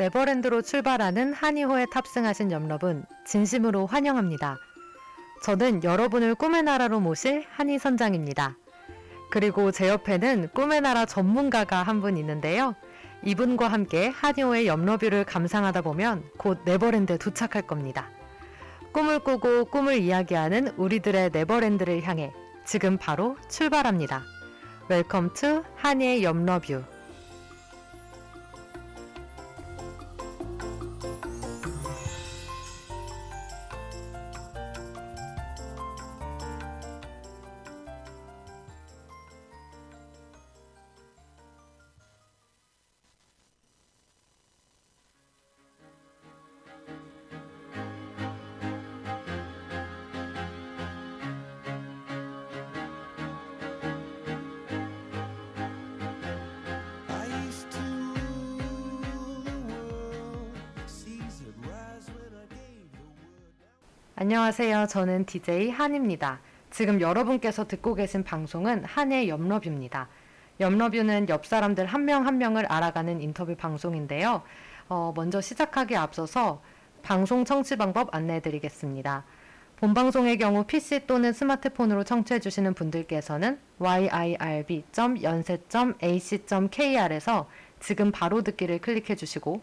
네버랜드로 출발하는 한이호에 탑승하신 여러분 진심으로 환영합니다. 저는 여러분을 꿈의 나라로 모실 한이 선장입니다. 그리고 제 옆에는 꿈의 나라 전문가가 한 분 있는데요. 이분과 함께 한이호의 염러뷰를 감상하다 보면 곧 네버랜드에 도착할 겁니다. 꿈을 꾸고 꿈을 이야기하는 우리들의 네버랜드를 향해 지금 바로 출발합니다. Welcome to 한이의 염러뷰. 안녕하세요. 저는 DJ 한입니다. 지금 여러분께서 듣고 계신 방송은 한의 염러뷰입니다. 염러뷰는 옆 사람들 한명한 명을 알아가는 인터뷰 방송인데요. 어, 먼저 시작하기에 앞서서 방송 청취 방법 안내해 드리겠습니다. 본 방송의 경우 PC 또는 스마트폰으로 청취해 주시는 분들께서는 yirb.연세.ac.kr에서 지금 바로 듣기를 클릭해 주시고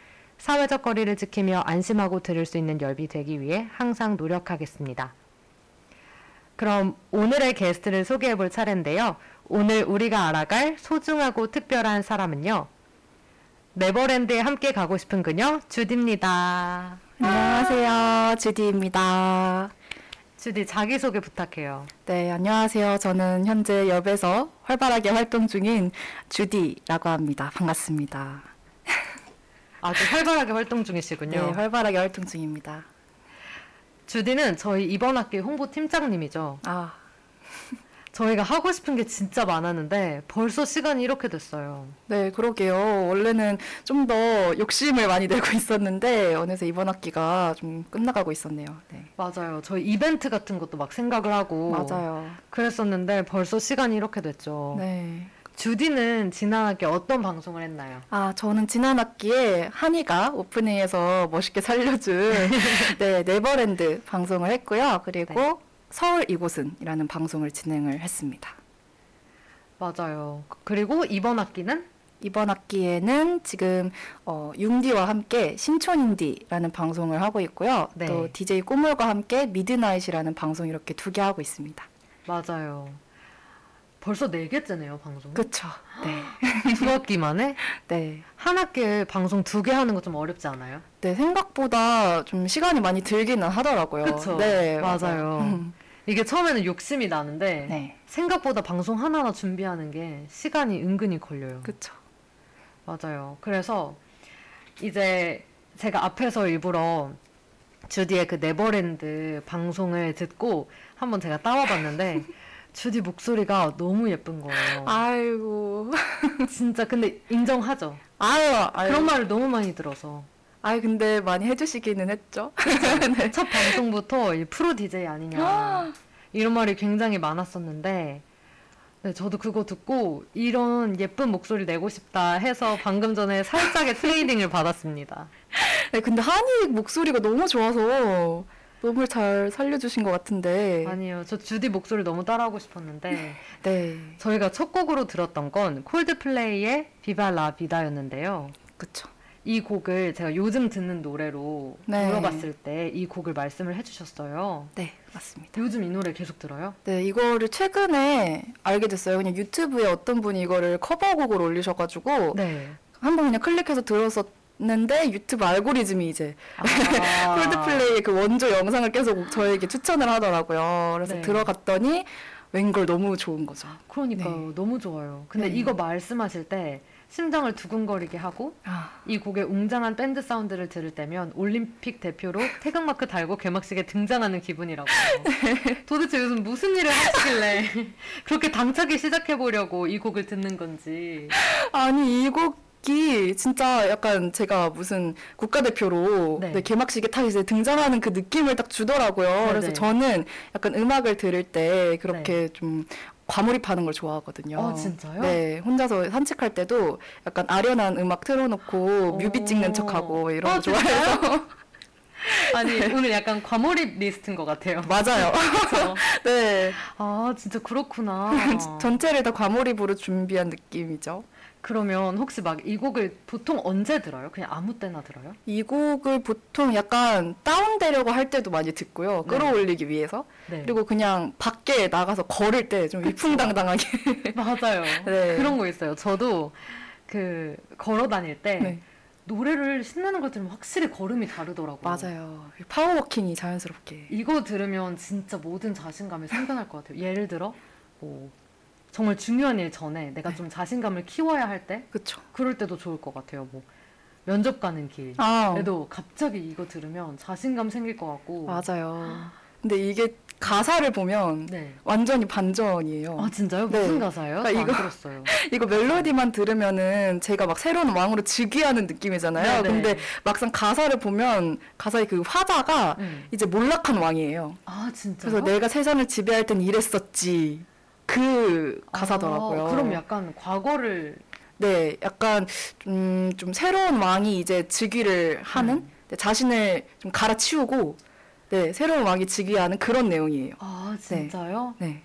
사회적 거리를 지키며 안심하고 들을 수 있는 열비 되기 위해 항상 노력하겠습니다. 그럼 오늘의 게스트를 소개해 볼 차례인데요. 오늘 우리가 알아갈 소중하고 특별한 사람은요. 네버랜드에 함께 가고 싶은 그녀 주디입니다. 안녕하세요. 주디입니다. 주디 자기소개 부탁해요. 네, 안녕하세요. 저는 현재 엽에서 활발하게 활동 중인 주디라고 합니다. 반갑습니다. 아주 활발하게 활동 중이시군요. 네, 활발하게 활동 중입니다. 주디는 저희 이번 학기 홍보 팀장님이죠. 아, 저희가 하고 싶은 게 진짜 많았는데 벌써 시간이 이렇게 됐어요. 네, 그러게요. 원래는 좀 더 욕심을 많이 내고 있었는데 어느새 이번 학기가 좀 끝나가고 있었네요. 네. 맞아요. 저희 이벤트 같은 것도 막 생각을 하고 맞아요. 그랬었는데 벌써 시간이 이렇게 됐죠. 네. 주디는 지난 학기 어떤 방송을 했나요? 아, 저는 지난 학기에 한이가 오프닝에서 멋있게 살려준 네, 네버랜드 방송을 했고요. 그리고 네. 서울 이곳은이라는 방송을 진행을 했습니다. 맞아요. 그리고 이번 학기는 이번 학기에는 지금 어, 융디와 함께 신촌인디라는 방송을 하고 있고요. 네. 또 DJ 꼬물과 함께 Midnight이라는 방송 이렇게 두 개 하고 있습니다. 맞아요. 벌써 네 개째네요, 방송. 그쵸? 네. 두 학기 만에 네. 한 학기에 방송 두 개 하는 거 좀 어렵지 않아요? 네, 생각보다 좀 시간이 많이 들기는 하더라고요. 그쵸? 네, 맞아요. 음, 이게 처음에는 욕심이 나는데 네. 생각보다 방송 하나하나 준비하는 게 시간이 은근히 걸려요. 그쵸. 맞아요. 그래서 이제 제가 앞에서 일부러 주디의 그 네버랜드 방송을 듣고 한번 제가 따와봤는데 주디 목소리가 너무 예쁜 거예요. 아이고. 진짜 근데 인정하죠. 아유, 아유. 그런 말을 너무 많이 들어서 아이, 근데 많이 해주시기는 했죠. 네. 첫 방송부터 이 프로 DJ 아니냐 이런 말이 굉장히 많았었는데 네, 저도 그거 듣고 이런 예쁜 목소리 내고 싶다 해서 방금 전에 살짝의 트레이닝을 받았습니다. 네, 근데 한이 목소리가 너무 좋아서 너무 잘 살려주신 것 같은데. 아니요, 저 주디 목소리 너무 따라하고 싶었는데 네. 저희가 첫 곡으로 들었던 건 콜드플레이의 비바 라 비다였는데요. 그쵸. 이 곡을 제가 요즘 듣는 노래로 네. 물어봤을 때 이 곡을 말씀을 해주셨어요. 네, 맞습니다. 요즘 이 노래 계속 들어요? 네, 이거를 최근에 알게 됐어요. 그냥 유튜브에 어떤 분이 이거를 커버곡을 올리셔가지고 네. 한번 그냥 클릭해서 들었었 는데 유튜브 알고리즘이 이제 아. 콜드플레이의 그 원조 영상을 계속 저에게 추천을 하더라고요. 그래서 네. 들어갔더니 웬걸 너무 좋은 거죠. 그러니까요. 네. 너무 좋아요. 근데 네. 이거 말씀하실 때 심장을 두근거리게 하고 아, 이 곡의 웅장한 밴드 사운드를 들을 때면 올림픽 대표로 태극마크 달고 개막식에 등장하는 기분이라고. 도대체 요즘 무슨 일을 하시길래 그렇게 당차게 시작해 보려고 이 곡을 듣는 건지. 아니 이 곡 이 진짜 약간 제가 무슨 국가대표로 네. 네, 개막식에 딱 이제 등장하는 그 느낌을 딱 주더라고요. 네, 그래서 네. 저는 약간 음악을 들을 때 그렇게 좀 과몰입하는 걸 좋아하거든요. 아, 진짜요? 네, 혼자서 산책할 때도 약간 아련한 음악 틀어놓고 뮤비 찍는 척하고 이런 어, 거 좋아해서 아니 오늘 약간 과몰입 리스트인 것 같아요. 맞아요. 네, 아 진짜 그렇구나. 전체를 다 과몰입으로 준비한 느낌이죠. 그러면 혹시 막 이 곡을 보통 언제 들어요? 그냥 아무 때나 들어요? 이 곡을 보통 약간 다운되려고 할 때도 많이 듣고요. 네. 끌어올리기 위해서. 네. 그리고 그냥 밖에 나가서 걸을 때 좀 위풍당당하게. 맞아요. 네. 그런 거 있어요. 저도 그 걸어 다닐 때 네. 노래를 신나는 걸 들으면 확실히 걸음이 다르더라고요. 맞아요. 파워워킹이 자연스럽게. 이거 들으면 진짜 모든 자신감이 생겨날 것 같아요. 예를 들어 뭐 정말 중요한 일 전에 내가 네. 좀 자신감을 키워야 할 때 그쵸. 그럴 때도 좋을 것 같아요. 뭐 면접 가는 길. 아, 그래도 갑자기 이거 들으면 자신감 생길 것 같고. 맞아요. 근데 이게 가사를 보면 네. 완전히 반전이에요. 아 진짜요? 네. 무슨 가사예요? 아, 저안 이거- 들었어요. 이거 멜로디만 들으면은 제가 막 새로운 왕으로 즉위하는 느낌이잖아요. 네네. 근데 막상 가사를 보면 가사의 그 화자가 음. 이제 몰락한 왕이에요. 아 진짜요? 그래서 내가 세상을 지배할 땐 이랬었지. 그 가사더라고요. 아, 그럼 약간 과거를 네, 약간 음, 좀 새로운 왕이 이제 즉위를 하는 음. 네, 자신을 좀 갈아치우고 네, 새로운 왕이 즉위하는 그런 내용이에요. 아 진짜요? 네,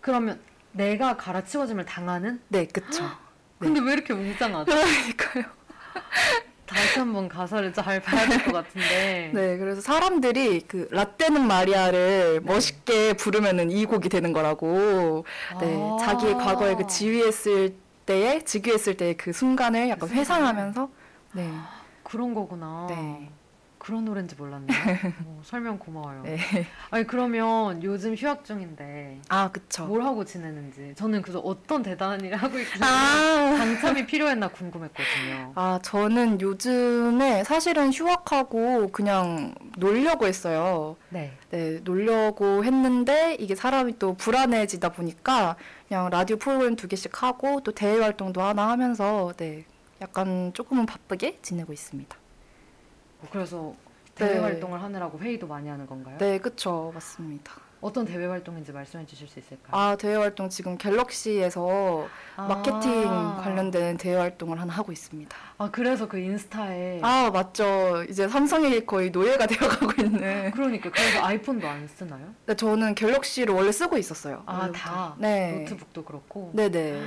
그러면 내가 갈아치워짐을 당하는? 네, 그쵸. 근데 왜 이렇게 웅장하죠? 그러니까요. 다시 한번 가사를 잘 봐야 될 것 같은데. 네, 그래서 사람들이 그 라떼는 마리아를 멋있게 부르면은 이 곡이 되는 거라고. 네, 아. 자기의 과거에 그 지휘했을 때에 즉위했을 때의 그 순간을 약간 순간을. 회상하면서 네, 그런 거구나. 네. 그런 노래인지 몰랐네요. 어, 설명 고마워요. 네. 아니 그러면 요즘 휴학 중인데 아, 그쵸. 뭘 하고 지내는지 저는 그래서 어떤 대단한 일을 하고 있길래 아. 당첨이 필요했나 궁금했거든요. 아, 저는 요즘에 사실은 휴학하고 그냥 놀려고 했어요. 네. 네, 놀려고 했는데 이게 사람이 또 불안해지다 보니까 그냥 라디오 프로그램 두 개씩 하고 또 대외 활동도 하나 하면서 네, 약간 조금은 바쁘게 지내고 있습니다. 뭐 그래서 대외 네. 활동을 하느라고 회의도 많이 하는 건가요? 네, 그쵸. 맞습니다. 어떤 대외 활동인지 말씀해 주실 수 있을까요? 아, 대외 활동 지금 갤럭시에서 아. 마케팅 관련된 대외 활동을 하나 하고 있습니다. 아 그래서 그 인스타에 아, 맞죠. 이제 삼성이 거의 노예가 되어 가고 있는. 그러니까 그래서 아이폰도 안 쓰나요? 네, 저는 갤럭시를 원래 쓰고 있었어요. 아 원래부터. 다 네. 노트북도 그렇고 네 네.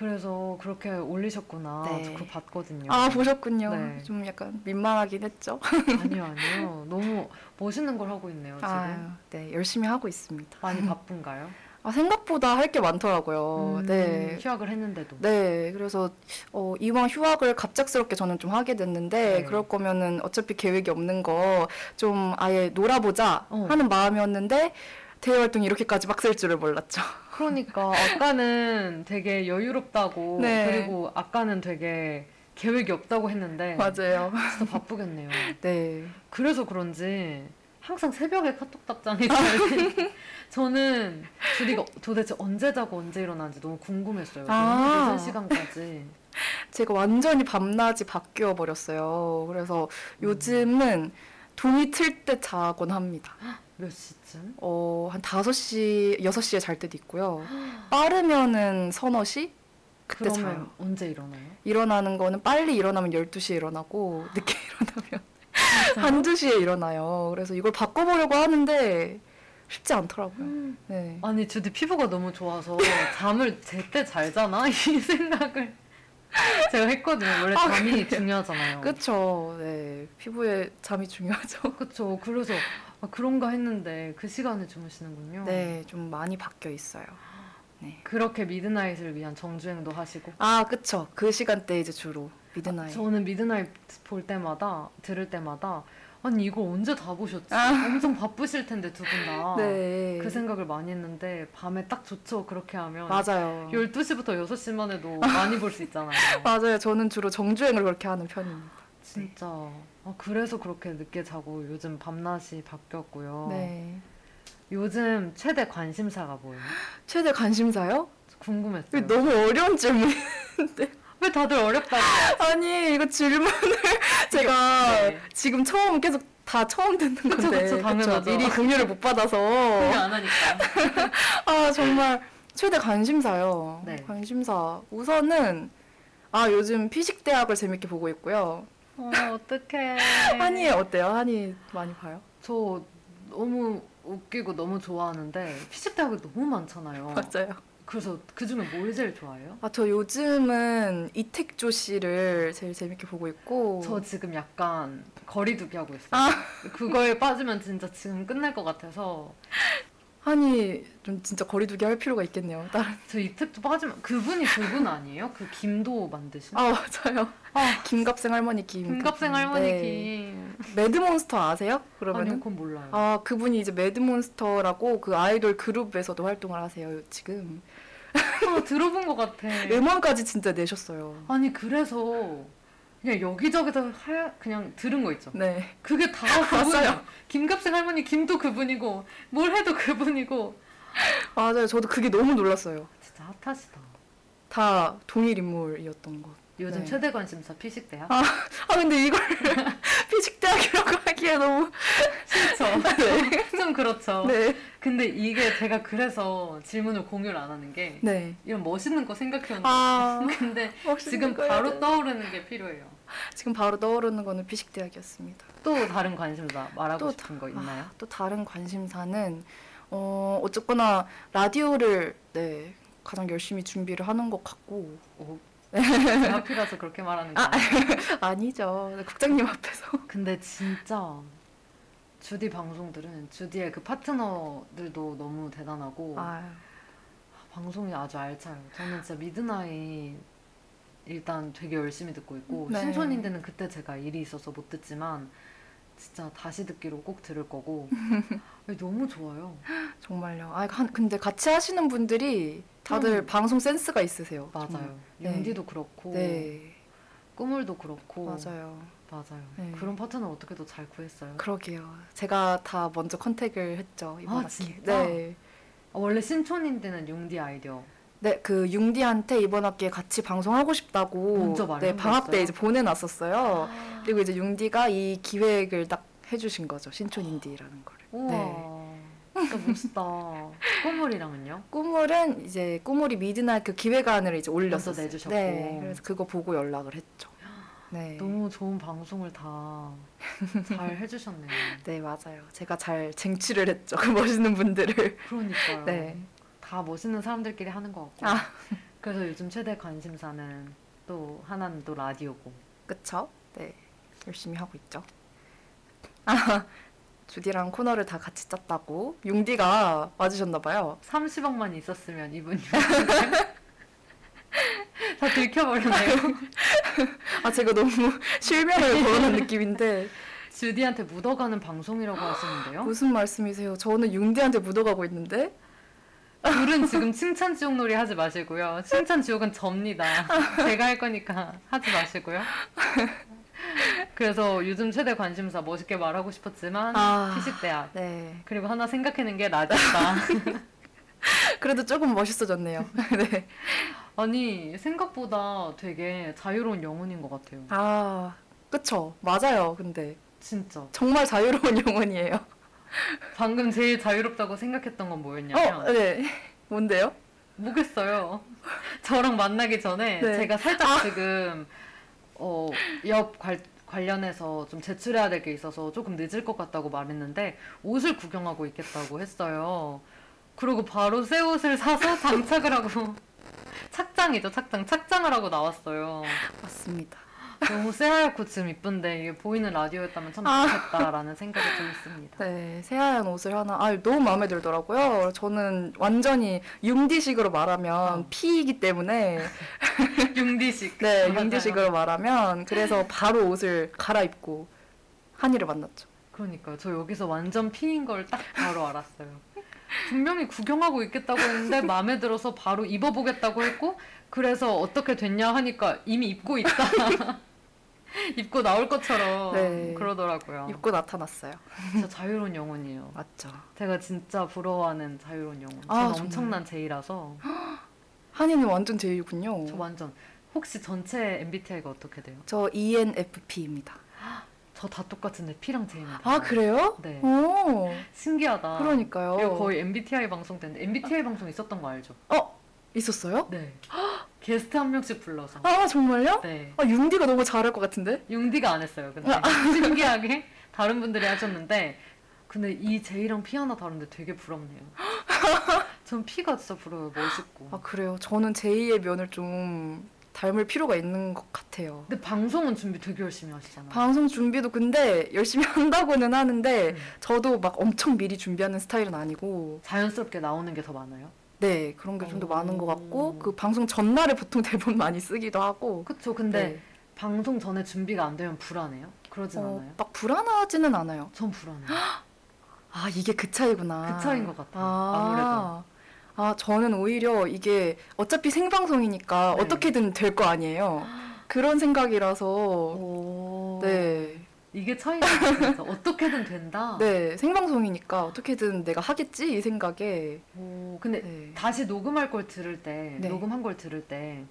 그래서 그렇게 올리셨구나. 네. 저 그거 봤거든요. 아, 보셨군요. 네. 좀 약간 민망하긴 했죠. 아니요 아니요 너무 멋있는 걸 하고 있네요 지금. 아, 네, 열심히 하고 있습니다. 많이 바쁜가요? 아, 생각보다 할 게 많더라고요. 음, 네. 휴학을 했는데도. 네, 그래서 어, 이왕 휴학을 갑작스럽게 저는 좀 하게 됐는데 네. 그럴 거면은 어차피 계획이 없는 거 좀 아예 놀아보자 어. 하는 마음이었는데 대외 활동이 이렇게까지 막 쓸 줄을 몰랐죠. 그러니까 아까는 되게 여유롭다고 네. 그리고 아까는 되게 계획이 없다고 했는데 맞아요. 진짜 바쁘겠네요. 네. 그래서 그런지 항상 새벽에 카톡 답장이 있어요. 저는 주리가 도대체 언제 자고 언제 일어나는지 너무 궁금했어요. 아. 시간까지. 제가 완전히 밤낮이 바뀌어 버렸어요. 그래서 요즘은 동이 틀 때 자곤 합니다. 몇 시쯤? 어, 한 5시, 6시에 잘 때도 있고요. 빠르면은 서너 시? 그때 자요. 언제 일어나요? 일어나는 거는 빨리 일어나면 12시에 일어나고 늦게 일어나면 한두 시에 일어나요. 그래서 이걸 바꿔보려고 하는데 쉽지 않더라고요. 네. 아니 주디 피부가 너무 좋아서 잠을 제때 잘 자나 이 생각을 제가 했거든요. 원래 아, 잠이 그래요? 중요하잖아요. 그쵸. 네. 피부에 잠이 중요하죠. 그쵸. 그래서 아, 그런가 했는데 그 시간에 주무시는군요. 네. 좀 많이 바뀌어 있어요. 네. 그렇게 Midnight을 위한 정주행도 하시고. 아, 그쵸. 그 시간대 이제 주로 Midnight. 저는 Midnight 볼 때마다 들을 때마다 아니 이거 언제 다 보셨지? 아. 엄청 바쁘실 텐데 두 분 다. 네. 그 생각을 많이 했는데 밤에 딱 좋죠. 그렇게 하면 맞아요. 12시부터 6시만 해도 많이 볼 수 있잖아요. 맞아요. 저는 주로 정주행을 그렇게 하는 편입니다. 진짜. 아, 그래서 그렇게 늦게 자고 요즘 밤낮이 바뀌었고요. 네. 요즘 최대 관심사가 뭐예요? 최대 관심사요? 궁금했어요. 너무 어려운 질문. 왜 다들 어렵다고? 아니 이거 질문을 제가 네. 지금 처음 계속 다 처음 듣는 그쵸, 건데 그쵸, 당연하죠. 미리 공유를 못 받아서 공유 안 하니까. 아 정말 최대 관심사요. 네. 관심사 우선은 아 요즘 피식 대학을 재밌게 보고 있고요. 어, 어떡해. 한이 어때요? 한이 많이 봐요? 저 너무 웃기고 너무 좋아하는데 피식 대학이 너무 많잖아요. 맞아요. 그래서 그 중에 뭘 제일 좋아해요? 아 저 요즘은 이택조 씨를 제일 재밌게 보고 있고 저 지금 약간 거리두기 하고 있어요. 아. 그거에 빠지면 진짜 지금 끝날 것 같아서 한이 좀 진짜 거리두기 할 필요가 있겠네요. 다른 저 이택도 빠지면 그분이 그분 아니에요? 그 김도 만드신? 아 맞아요. 아, 김갑생 할머니 김. 김갑생 그분. 할머니 네. 김. Mad Monster 아세요? 아니요, 그러면은 그건 몰라요. 아 그분이 이제 Mad Monster라고 그 아이돌 그룹에서도 활동을 하세요 지금 아, 들어본 것 같아. 음원까지 진짜 내셨어요. 아니 그래서 그냥 여기저기서 하, 그냥 들은 거 있죠. 네 그게 다 그분이야. 김갑생 할머니 김도 그분이고 뭘 해도 그분이고 맞아요. 저도 그게 너무 놀랐어요. 진짜 핫하시다. 다 동일 인물이었던 것. 요즘 네. 최대 관심사 피식대학? 아, 아 근데 이걸 피식대학이라고 하기에 너무 그렇죠. 좀 그렇죠. 네 근데 이게 제가 그래서 질문을 공유를 안 하는 게 네. 이런 멋있는 거 생각해오는 아 근데 지금 바로 돼. 떠오르는 게 필요해요. 지금 바로 떠오르는 거는 피식대학이었습니다. 또 다른 관심사 말하고 또 싶은 거 있나요? 아, 또 다른 관심사는 어 어쨌거나 라디오를 네 가장 열심히 준비를 하는 것 같고 오, 제 앞이라서 그렇게 말하는 거 아니에요? 아니죠 국장님 앞에서 근데 진짜 주디 방송들은 주디의 그 파트너들도 너무 대단하고 아 방송이 아주 알차요. 저는 진짜 Midnight 일단 되게 열심히 듣고 있고 네. 신촌인데는 그때 제가 일이 있어서 못 듣지만 진짜 다시 듣기로 꼭 들을 거고 너무 좋아요. 정말요. 아 한- 근데 같이 하시는 분들이 다들 음. 방송 센스가 있으세요. 맞아요. 정말. 네. 윤디도 그렇고 네 꾸물도 그렇고 맞아요. 맞아요. 네. 그런 파트너 어떻게 또잘 구했어요? 그러게요. 제가 다 먼저 컨택을 했죠 이번 아, 학기. 진짜? 네. 아, 원래 신촌인데는 융디 아이디어 네, 그 융디한테 이번 학기에 같이 방송하고 싶다고 먼저 말을 네, 한 방학 때? 이제 보내놨었어요. 아, 그리고 이제 융디가 이 기획을 딱 해주신 거죠. 신촌 인디라는 거를. 우와 네. 진짜 멋있다. 꾸물이랑은요? 꾸물은 이제 꾸물이 Midnight 그 기획안을 이제 올렸었어요. 먼저 내주셨고. 네, 그래서 그거 보고 연락을 했죠. 네, 너무 좋은 방송을 다 잘 해주셨네요. 네 맞아요. 제가 잘 쟁취를 했죠. 그 멋있는 분들을. 그러니까요. 네, 다 멋있는 사람들끼리 하는 것 같고. 아. 그래서 요즘 최대 관심사는 또 하나는 또 라디오고. 그쵸? 네, 열심히 하고 있죠. 아, 주디랑 코너를 다 같이 짰다고 융디가 와주셨나봐요. 30억만 있었으면 이분이 다 들켜버렸네요. 아 제가 너무 실명을 거론한 느낌인데 주디한테 묻어가는 방송이라고 하시는데요. 무슨 말씀이세요? 저는 융디한테 묻어가고 있는데 둘은 지금 칭찬 지옥 놀이 하지 마시고요. 칭찬 지옥은 접니다. 제가 할 거니까 하지 마시고요. 그래서 요즘 최대 관심사 멋있게 말하고 싶었지만 아. 피식대학 네 그리고 하나 생각해낸 게 라디오다. 그래도 조금 멋있어졌네요. 네. 아니 생각보다 되게 자유로운 영혼인 것 같아요. 아 그쵸 맞아요. 근데 진짜 정말 자유로운 영혼이에요. 방금 제일 자유롭다고 생각했던 건 뭐였냐면 어, 네. 뭔데요? 뭐겠어요. 저랑 만나기 전에 네. 제가 살짝 지금 어, 업 관, 관련해서 좀 제출해야 될 게 있어서 조금 늦을 것 같다고 말했는데 옷을 구경하고 있겠다고 했어요. 그리고 바로 새 옷을 사서 장착을 하고 착장이죠 착장 착장을 하고 나왔어요. 맞습니다. 너무 새하얗고 지금 이쁜데 이게 보이는 라디오였다면 참 아. 좋겠다라는 생각이 좀 있습니다. 네, 새하얀 옷을 하나, 아, 너무 마음에 들더라고요. 저는 완전히 융디식으로 말하면 어. P이기 때문에, 융디식. 네, 맞아요. 융디식으로 말하면, 그래서 바로 옷을 갈아입고 한이를 만났죠. 그러니까요. 저 여기서 완전 피인 걸 딱 바로 알았어요. 분명히 구경하고 있겠다고 했는데 마음에 들어서 바로 입어보겠다고 했고 그래서 어떻게 됐냐 하니까 이미 입고 있다. 입고 나올 것처럼 네. 그러더라고요. 입고 나타났어요. 진짜 자유로운 영혼이에요. 맞죠. 제가 진짜 부러워하는 자유로운 영혼. 아, 저는 정말. 엄청난 제이라서 한이는 완전 제이군요. 저 완전 혹시 전체 MBTI가 어떻게 돼요? 저 ENFP입니다. 저 다 똑같은데 P랑 J는 아 그래요? 네. 오, 신기하다. 그러니까요. 이거 거의 MBTI 방송 때인데 MBTI 방송 있었던 거 알죠? 어 있었어요? 네. 게스트 한 명씩 불러서. 아 정말요? 네. 아 융디가 너무 잘할 것 같은데? 융디가 안 했어요. 근데 아. 신기하게 다른 분들이 하셨는데 근데 이 P 하나 다른데 되게 부럽네요. 전 P가 진짜 부러워요. 멋있고. 아 그래요. 저는 제이의 면을 좀 닮을 필요가 있는 것 같아요. 근데 방송은 준비 되게 열심히 하시잖아요. 방송 준비도 근데 열심히 한다고는 하는데 음. 저도 막 엄청 미리 준비하는 스타일은 아니고 자연스럽게 나오는 게 더 많아요. 네 그런 게 좀더 오. 많은 것 같고 그 방송 전날에 보통 대본 많이 쓰기도 하고 그쵸. 근데 네. 방송 전에 준비가 안 되면 불안해요? 그러진 어, 않아요? 막 불안하지는 않아요. 전 불안해요. 아 이게 그 차이구나. 그 차이인 것 같아요. 아, 아 저는 오히려 이게 어차피 생방송이니까 네. 어떻게든 될 거 아니에요. 그런 생각이라서 오. 네. 이게 차이가 있어서 어떻게든 된다. 네, 생방송이니까 어떻게든 내가 하겠지 이 생각에. 오, 근데 네. 다시 녹음할 걸 들을 때, 네. 녹음한 걸 들을 때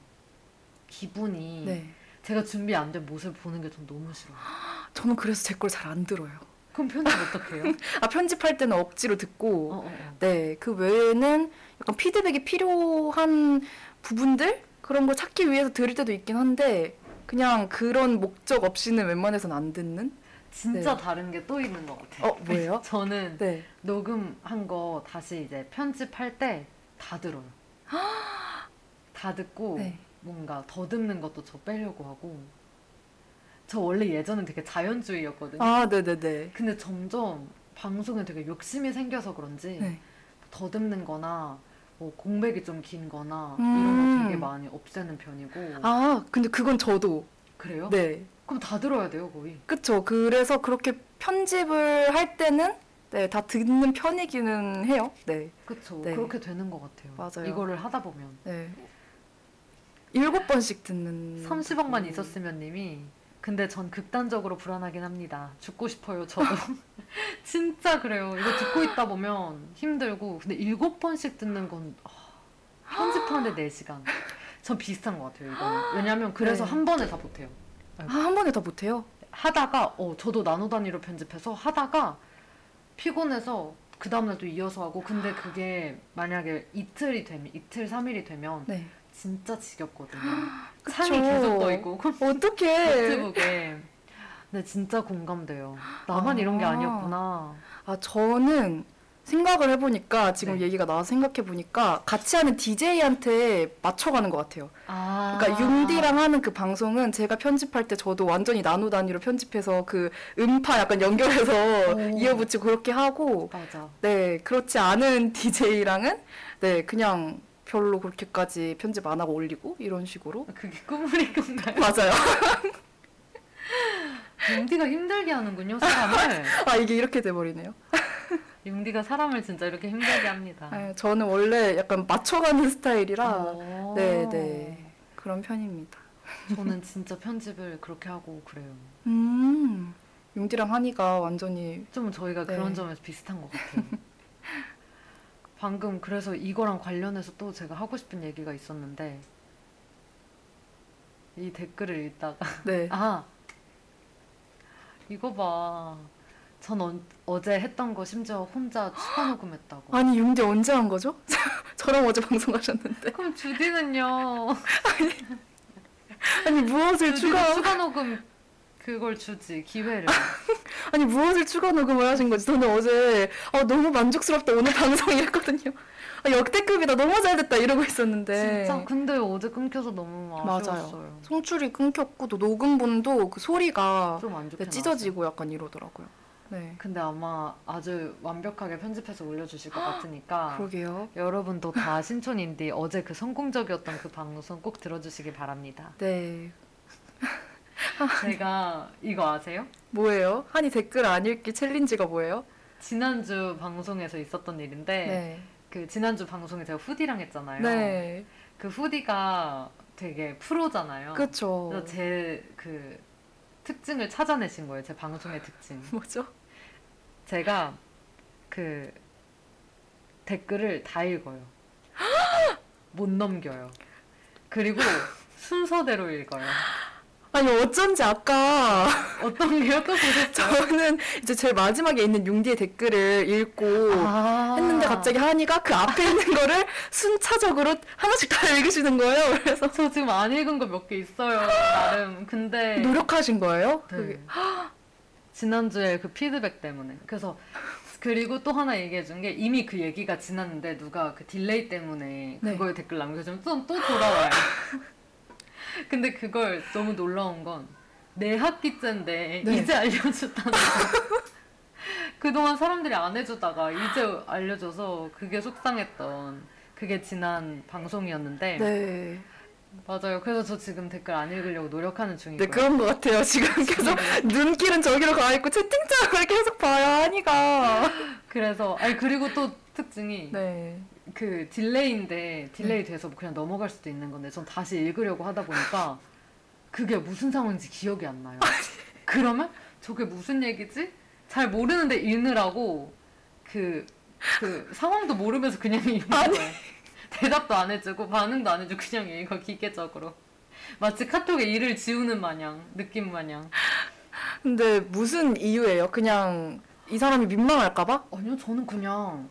기분이 네. 제가 준비 안 된 모습 보는 게 전 너무 싫어요. 저는 그래서 제 걸 잘 안 들어요. 그럼 편집 어떻게 해요? 아 편집할 때는 억지로 듣고 어, 어, 어. 네, 그 외에는 약간 피드백이 필요한 부분들 그런 걸 찾기 위해서 들을 때도 있긴 한데 그냥 그런 목적 없이는 웬만해선 안 듣는? 진짜 네. 다른 게 또 있는 것 같아요. 어, 뭐예요? 저는 네. 녹음한 거 다시 이제 편집할 때 다 들어요. 다 듣고 네. 뭔가 더듬는 것도 저 빼려고 하고 저 원래 예전엔 되게 자연주의였거든요. 아, 네, 네, 네. 근데 점점 방송에 되게 욕심이 생겨서 그런지 네. 더듬는 거나 뭐 공백이 좀 긴 거나 이런 음. 거 되게 많이 없애는 편이고 아, 근데 그건 저도. 그래요? 네. 그럼 다 들어야 돼요 거의 그쵸. 그래서 그렇게 편집을 할 때는 네, 다 듣는 편이기는 해요. 네. 그쵸 네. 그렇게 되는 것 같아요 맞아요. 이거를 하다 보면 네. 일곱 번씩 듣는. 30억만 거. 있었으면 님이 근데 전 극단적으로 불안하긴 합니다. 죽고 싶어요 저도. 진짜 그래요. 이거 듣고 있다 보면 힘들고. 근데 일곱 번씩 듣는 건 아, 편집하는데 4시간. 전 비슷한 것 같아요 이거는. 왜냐면 그래서 네. 한 번에 다 못해요. 아, 한 번에 다 못해요? 하다가 어 저도 나노 단위로 편집해서 하다가 피곤해서 그 다음날 또 이어서 하고. 근데 그게 만약에 이틀이 되면 이틀 삼일이 되면 네. 진짜 지겹거든요. 창이 계속 떠 있고 어떡해. 노트북에 근데 진짜 공감돼요 나만 이런 게 아. 아니었구나 아, 저는 생각을 해보니까 지금 네. 얘기가 나와서 생각해보니까 같이 하는 DJ한테 맞춰가는 것 같아요. 아 그러니까 융디랑 하는 그 방송은 제가 편집할 때 저도 완전히 나노 단위로 편집해서 그 음파 약간 연결해서 오. 이어붙이고 그렇게 하고 맞아 네 그렇지 않은 DJ랑은 네 그냥 별로 그렇게까지 편집 안 하고 올리고 이런 식으로 그게 꿈물인 건가요? 맞아요. 융디가 힘들게 하는군요 사람을 아 이게 이렇게 돼버리네요. 융디가 사람을 진짜 이렇게 힘들게 합니다 아, 저는 원래 약간 맞춰가는 스타일이라 어. 네네 그런 편입니다. 저는 진짜 편집을 그렇게 하고 그래요. 음 융디랑 한이가 완전히 좀 저희가 네. 그런 점에서 비슷한 것 같아요. 방금 그래서 이거랑 관련해서 또 제가 하고 싶은 얘기가 있었는데 이 댓글을 읽다가 네 아 이거 봐. 전 어, 어제 했던 거 심지어 혼자 추가 녹음했다고. 아니 융디 언제 한 거죠? 저랑 어제 방송하셨는데 그럼 주디는요. 아니 무엇을 주디는 추가 추가 녹음 그걸 주지 기회를. 아니 무엇을 추가 녹음을 하신 거지? 저는 어제 아, 너무 만족스럽다 오늘 방송 이랬거든요. 아, 역대급이다 너무 잘됐다 이러고 있었는데 진짜 근데 어제 끊겨서 너무 맞아요. 아쉬웠어요. 송출이 끊겼고 또 녹음본도 그 소리가 좀안 좋게 네, 찢어지고 약간 이러더라고요. 네 근데 아마 아주 완벽하게 편집해서 올려주실 것 같으니까 그러게요. 여러분도 다 신촌인디 어제 그 성공적이었던 그 방송 꼭 들어주시기 바랍니다. 네. 제가 이거 아세요? 뭐예요? 한이 댓글 안 읽기 챌린지가 뭐예요? 지난주 방송에서 있었던 일인데 네. 그 지난주 방송에 제가 후디랑 했잖아요. 네. 그 후디가 되게 프로잖아요. 그렇죠. 그래서 제 그 특징을 찾아내신 거예요. 제 방송의 특징. 뭐죠? 제가 그 댓글을 다 읽어요. 못 넘겨요. 그리고 순서대로 읽어요. 아니 어쩐지 아까 어떤 게요? 또 보셨죠? 저는 이제 제일 마지막에 있는 융디의 댓글을 읽고 아. 했는데 갑자기 한이가 그 앞에 있는 거를 순차적으로 하나씩 다 읽으시는 거예요. 그래서 저 지금 안 읽은 거 몇 개 있어요. 나름. 근데 노력하신 거예요? 네. 지난주에 그 피드백 때문에. 그래서 그리고 또 하나 얘기해 준 게 이미 그 얘기가 지났는데 누가 그 delay 때문에 네. 그거에 댓글 남겨주면 또, 또 돌아와요. 근데 그걸 너무 놀라운 건 네 학기째인데 네. 이제 알려줬다는 거. 그동안 사람들이 안 해주다가 이제 알려줘서 그게 속상했던 그게 지난 방송이었는데 네. 맞아요. 그래서 저 지금 댓글 안 읽으려고 노력하는 중이고요. 네 그런 것 같아요. 지금 계속 눈길은 저기로 가 있고 채팅창을 계속 봐요 한이가. 그래서 아니 그리고 또 특징이 네. 그 delay인데 delay 돼서 그냥 넘어갈 수도 있는 건데 전 다시 읽으려고 하다 보니까 그게 무슨 상황인지 기억이 안 나요. 그러면 저게 무슨 얘기지? 잘 모르는데 읽느라고 그, 그 상황도 모르면서 그냥 읽는 거예요. 대답도 안 해주고 반응도 안 해주고 그냥 읽어 기계적으로. 마치 카톡에 일을 지우는 마냥 느낌 마냥. 근데 무슨 이유예요? 그냥 이 사람이 민망할까봐? 아니요 저는 그냥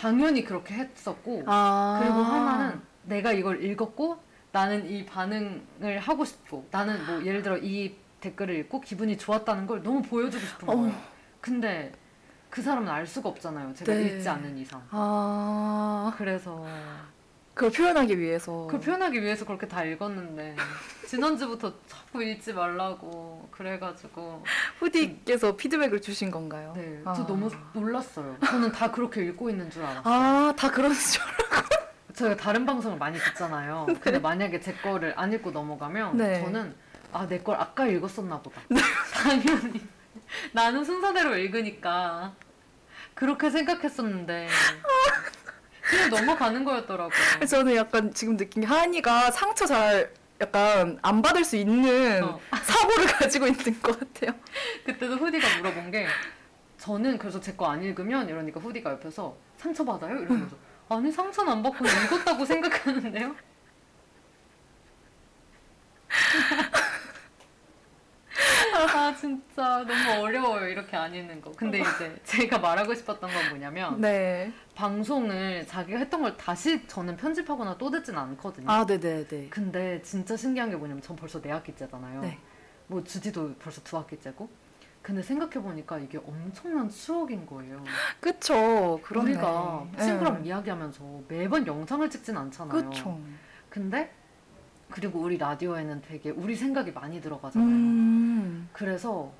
당연히 그렇게 했었고 아. 그리고 하나는 내가 이걸 읽었고 나는 이 반응을 하고 싶고 나는 뭐 예를 들어 이 댓글을 읽고 기분이 좋았다는 걸 너무 보여주고 싶은 거예요. 어머. 근데 그 사람은 알 수가 없잖아요. 제가 네. 읽지 않는 이상. 아. 그래서 그걸 표현하기 위해서. 그 표현하기 위해서 그렇게 다 읽었는데 지난주부터 자꾸 읽지 말라고 그래가지고 후디께서 피드백을 주신 건가요? 네, 아. 저 너무 놀랐어요. 저는 다 그렇게 읽고 있는 줄 알았어요. 아, 다 그런 줄 알고. 저희가 다른 방송을 많이 듣잖아요. 근데 만약에 제 거를 안 읽고 넘어가면 네. 저는 아 내 걸 아까 읽었었나 보다. 당연히 나는 순서대로 읽으니까 그렇게 생각했었는데 그냥 넘어가는 거였더라고요. 저는 약간 지금 느낀 게 하은이가 상처 잘 약간 안 받을 수 있는 어. 사고를 가지고 있는 것 같아요. 그때도 후디가 물어본 게 저는 그래서 제 거 안 읽으면 이러니까 후디가 옆에서 상처 받아요? 이러면서 아니 상처는 안 받고 읽었다고 생각하는데요? 아 진짜 너무 어려워요 이렇게 안 읽는 거. 근데 이제 제가 말하고 싶었던 건 뭐냐면 네. 방송을 자기가 했던 걸 다시 저는 편집하거나 또 듣진 않거든요. 아, 네네네. 근데 진짜 신기한 게 뭐냐면 전 벌써 네 학기째잖아요. 네. 뭐 주디도 벌써 두 학기째고. 근데 생각해 보니까 이게 엄청난 추억인 거예요. 그쵸. 그러네. 우리가 친구랑 이야기하면서 매번 영상을 찍진 않잖아요. 그쵸. 근데 그리고 우리 라디오에는 되게 우리 생각이 많이 들어가잖아요. 음. 그래서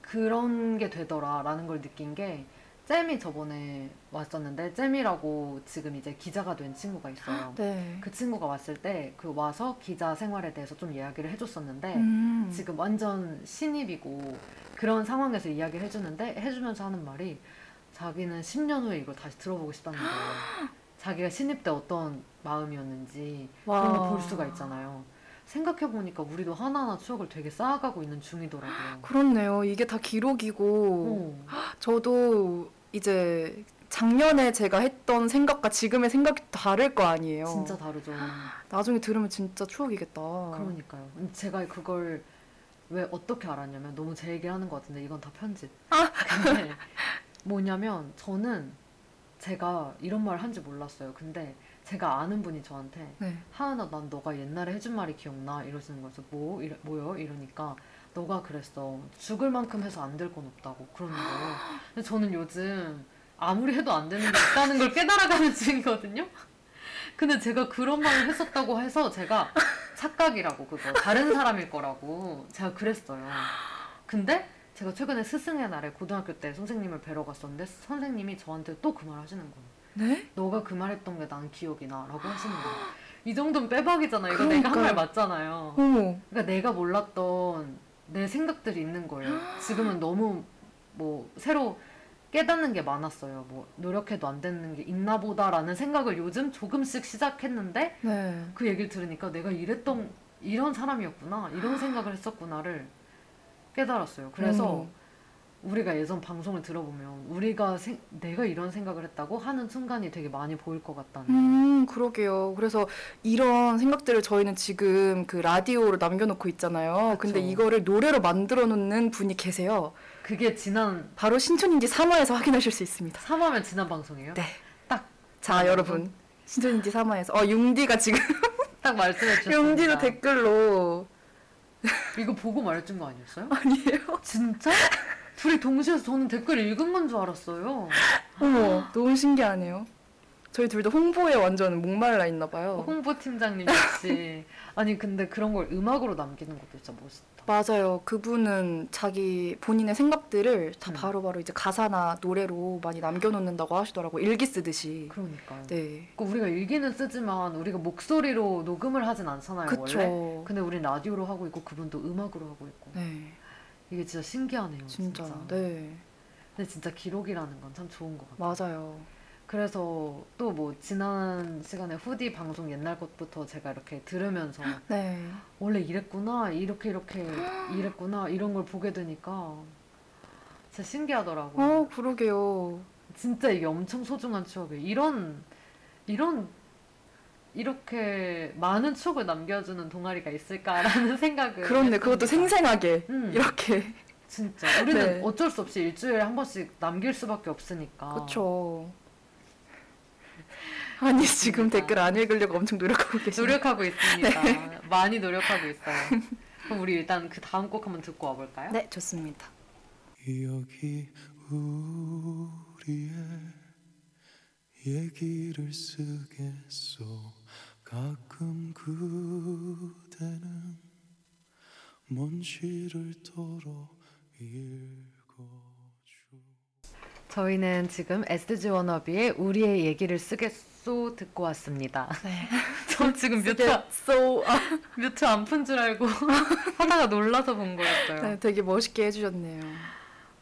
그런 게 되더라라는 걸 느낀 게 잼이 저번에 왔었는데 잼이라고 지금 이제 기자가 된 친구가 있어요. 네. 그 친구가 왔을 때 그 와서 기자 생활에 대해서 좀 이야기를 해줬었는데 음. 지금 완전 신입이고 그런 상황에서 이야기를 해주는데 해주면서 하는 말이 자기는 10년 후에 이걸 다시 들어보고 싶다는 거예요. 자기가 신입 때 어떤 마음이었는지 그런 와. 거볼 수가 있잖아요. 생각해보니까 우리도 하나하나 추억을 되게 쌓아가고 있는 중이더라고요. 그렇네요. 이게 다 기록이고 어. 저도 이제 작년에 제가 했던 생각과 지금의 생각이 다를 거 아니에요. 진짜 다르죠. 나중에 들으면 진짜 추억이겠다. 그러니까요. 제가 그걸 왜 어떻게 알았냐면 너무 제 얘기를 하는 것 같은데 이건 다 편집. 아. 뭐냐면 저는 제가 이런 말 한지 몰랐어요. 근데 제가 아는 분이 저한테 네. 하은아 난 너가 옛날에 해준 말이 기억나 이러시는 거여서 뭐 이래, 뭐요 이러니까 너가 그랬어 죽을 만큼 해서 안 될 건 없다고 그러는 거예요. 근데 저는 요즘 아무리 해도 안 되는 게 있다는 걸 깨달아가는 중이거든요. 근데 제가 그런 말을 했었다고 해서 제가 착각이라고 그거 다른 사람일 거라고 제가 그랬어요. 근데 제가 최근에 스승의 날에 고등학교 때 선생님을 뵈러 갔었는데 선생님이 저한테 또 그 말 하시는 거예요. 네? 너가 그 말했던 게 난 기억이 나라고 하시는 거예요. 이 정도는 빼박이잖아. 이거 내가 한 말. 맞잖아요. 어머. 그러니까 내가 몰랐던 내 생각들이 있는 거예요. 지금은 너무 뭐 새로 깨닫는 게 많았어요. 뭐 노력해도 안 되는 게 있나 보다라는 생각을 요즘 조금씩 시작했는데 네. 그 얘기를 들으니까 내가 이랬던 이런 사람이었구나 이런 생각을 했었구나를 깨달았어요. 그래서 어머. 우리가 예전 방송을 들어보면 우리가 생- 내가 이런 생각을 했다고 하는 순간이 되게 많이 보일 것 같다는. 음, 그러게요. 그래서 이런 생각들을 저희는 지금 그 라디오로 남겨놓고 있잖아요. 근데 그쵸. 이거를 노래로 만들어 놓는 분이 계세요. 그게 지난 바로 신촌인지 3화에서 확인하실 수 있습니다. 3화면 지난 방송이에요? 네. 딱 자, 아, 여러분. 신촌인지 3화에서. 어, 융디가 지금, 딱 말씀해 주셨습니다. 융디도 댓글로. 이거 보고 말해준 거 아니었어요? 아니에요? 진짜? 둘이 동시에 저는 댓글 읽은 건 줄 알았어요. 어머, 너무 신기하네요. 저희 둘 다 홍보에 완전 목말라 있나 봐요. 홍보 팀장님 역시 아니 근데 그런 걸 음악으로 남기는 것도 진짜 멋있다. 맞아요. 그분은 자기 본인의 생각들을 다 음. 바로바로 이제 가사나 노래로 많이 남겨놓는다고 하시더라고. 일기 쓰듯이. 그러니까요. 네. 그러니까 우리가 일기는 쓰지만 우리가 목소리로 녹음을 하진 않잖아요 원래. 그쵸. 근데 우린 라디오로 하고 있고 그분도 음악으로 하고 있고 네. 이게 진짜 신기하네요. 진짜. 진짜. 네. 근데 진짜 기록이라는 건 참 좋은 것 같아요. 맞아요. 그래서 또 뭐 지난 시간에 후디 방송 옛날 것부터 제가 이렇게 들으면서 네. 원래 이랬구나 이렇게 이렇게 이랬구나 이런 걸 보게 되니까 진짜 신기하더라고요. 어, 그러게요. 진짜 이게 엄청 소중한 추억이에요. 이런 이런 이렇게 많은 추억을 남겨주는 동아리가 있을까라는 생각을 그렇네. 그것도. 생생하게. 음. 이렇게. 진짜 우리는 네. 어쩔 수 없이 일주일에 한 번씩 남길 수밖에 없으니까 그쵸. 아니, 지금 맞습니다. 댓글 안 읽으려고 엄청 노력하고 계시네요. 노력하고 있습니다. 많이 노력하고 있어요. 그럼 우리 일단 그 다음 곡 한번 듣고 와볼까요? 네, 좋습니다. 여기 우리의 얘기를 쓰겠소 가끔 그대는 먼 시를 도로 읽어주 저희는 지금 SG 워너비의 우리의 얘기를 쓰겠소 듣고 왔습니다. 네. 저 지금 뮤트 so, 아, 뮤트 안 푼 줄 알고 하다가 놀라서 본 거였어요. 네, 되게 멋있게 해주셨네요.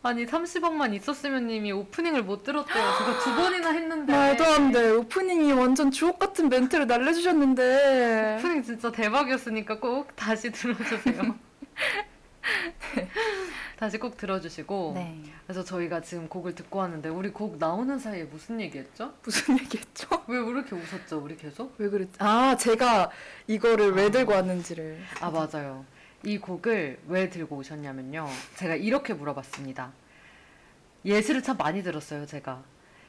아니 30억만 있었으면 님이 오프닝을 못 들었대요. 제가 두 번이나 했는데 말도 안 돼. 오프닝이 완전 주옥 같은 멘트를 날려주셨는데. 오프닝 진짜 대박이었으니까 꼭 다시 들어주세요. 다시 꼭 들어주시고 네. 그래서 저희가 지금 곡을 듣고 왔는데 우리 곡 나오는 사이에 무슨 얘기했죠? 무슨 얘기했죠? 왜 그렇게 웃었죠 우리 계속? 왜 그랬지? 아, 제가 이거를 왜 아. 들고 왔는지를. 아 맞아요. 이 곡을 왜 들고 오셨냐면요. 제가 이렇게 물어봤습니다. 예시를 참 많이 들었어요, 제가.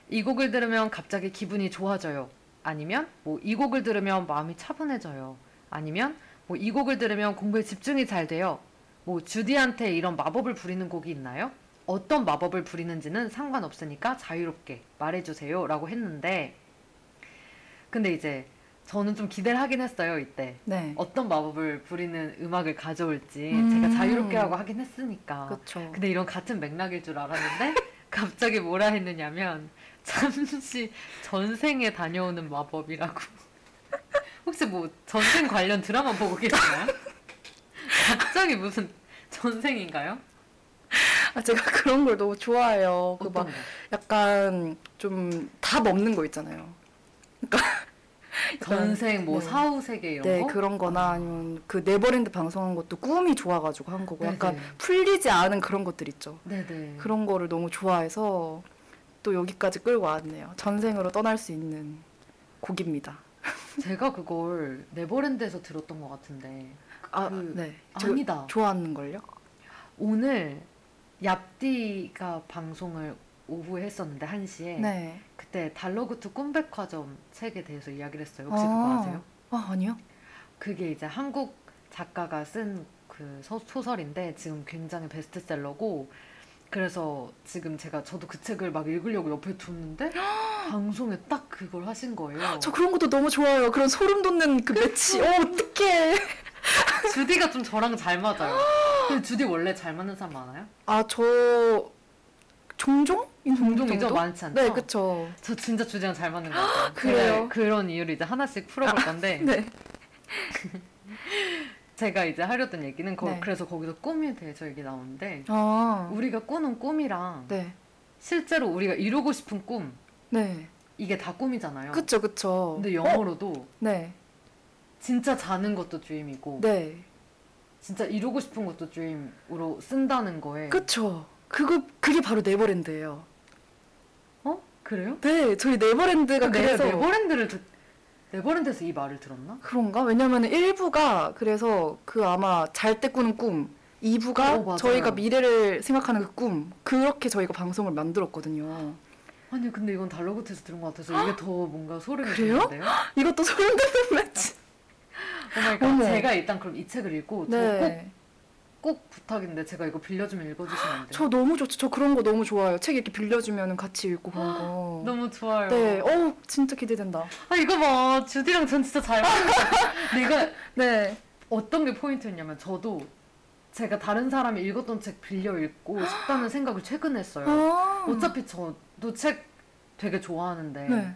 이 곡을 들으면 갑자기 기분이 좋아져요. 아니면 뭐 이 곡을 들으면 마음이 차분해져요. 아니면 뭐 이 곡을 들으면 공부에 집중이 잘 돼요. 뭐 주디한테 이런 마법을 부리는 곡이 있나요? 어떤 마법을 부리는지는 상관없으니까 자유롭게 말해주세요 라고 했는데 근데 이제 저는 좀 기대를 하긴 했어요 이때 네. 어떤 마법을 부리는 음악을 가져올지 음. 제가 자유롭게 하고 하긴 했으니까. 그렇죠. 근데 이런 같은 맥락일 줄 알았는데 갑자기 뭐라 했느냐면 잠시 전생에 다녀오는 마법이라고. 혹시 뭐 전생 관련 드라마 보고 계시나요? 갑자기 무슨 전생인가요? 아, 제가 그런 걸 너무 좋아해요. 그막 거? 약간 좀 답 없는 거 있잖아요. 전생 뭐 네. 사후 세계 이런 네, 거? 그런 거나 아니면 그 네버랜드 방송한 것도 꿈이 좋아 가지고 한 거고 약간 네네. 풀리지 않은 그런 것들 있죠. 네네. 그런 거를 너무 좋아해서 또 여기까지 끌고 왔네요. 전생으로 떠날 수 있는 곡입니다. 제가 그걸 네버랜드에서 들었던 것 같은데 아, 그- 네. 아니다. 좋아하는 걸요? 오늘 얍디가 방송을 오후에 했었는데 1시에 네. 그때 달러구트 꿈백화점 책에 대해서 이야기를 했어요. 혹시 그거 아. 아세요? 아, 아니요. 그게 이제 한국 작가가 쓴 그 소설인데 지금 굉장히 베스트셀러고 그래서 지금 제가 저도 그 책을 막 읽으려고 옆에 뒀는데 방송에 딱 그걸 하신 거예요. 저 그런 것도 너무 좋아요. 그런 소름 돋는 그 매치. 어, 어떡해. 주디가 좀 저랑 잘 맞아요. 근데 주디 원래 잘 맞는 사람 많아요? 아, 저 종종 종종이죠? 많지 않죠? 네, 그쵸. 저 진짜 주제랑 잘 맞는 것 같아요. 그래요? 제가 그런 이유를 이제 하나씩 풀어볼 건데 네. 제가 이제 하려던 얘기는 거, 네. 그래서 거기서 꿈에 대해서 얘기 나오는데 아, 우리가 꾸는 꿈이랑 네. 실제로 우리가 이루고 싶은 꿈 네. 이게 다 꿈이잖아요. 그쵸, 그쵸. 근데 어? 영어로도 네. 진짜 자는 것도 dream이고 네. 진짜 이루고 싶은 것도 dream으로 쓴다는 거에 그쵸. 그거, 그게 바로 네버랜드예요. 어? 그래요? 네, 저희 네버랜드가 내가 그래서 네버랜드를 듣, 네버랜드에서 이 말을 들었나? 그런가? 왜냐면 1부가 그래서 그 아마 잘 때 꾸는 꿈, 2부가 어. 저희가 미래를 생각하는 그 꿈, 그렇게 저희가 방송을 만들었거든요. 아니 근데 이건 달러구트에서 들은 것 같아서 이게 더 뭔가 소름이? 돋는데요? 이것도 소름 돋는 매치. oh my god 어머. 제가 일단 그럼 이 책을 읽고 네. 꼭 부탁인데 제가 이거 빌려주면 읽어주시면 안 돼요? 저 너무 좋죠. 저 그런 거 너무 좋아요. 책 이렇게 빌려주면 같이 읽고 그런 거. 너무 좋아요. 네, 어우, 진짜 기대된다. 아 이거 봐 주디랑 전 진짜 잘 맞는. 내가 네. 어떤 게 포인트였냐면 저도 제가 다른 사람이 읽었던 책 빌려 읽고 싶다는 생각을 최근에 했어요. 아. 어차피 저도 책 되게 좋아하는데 네.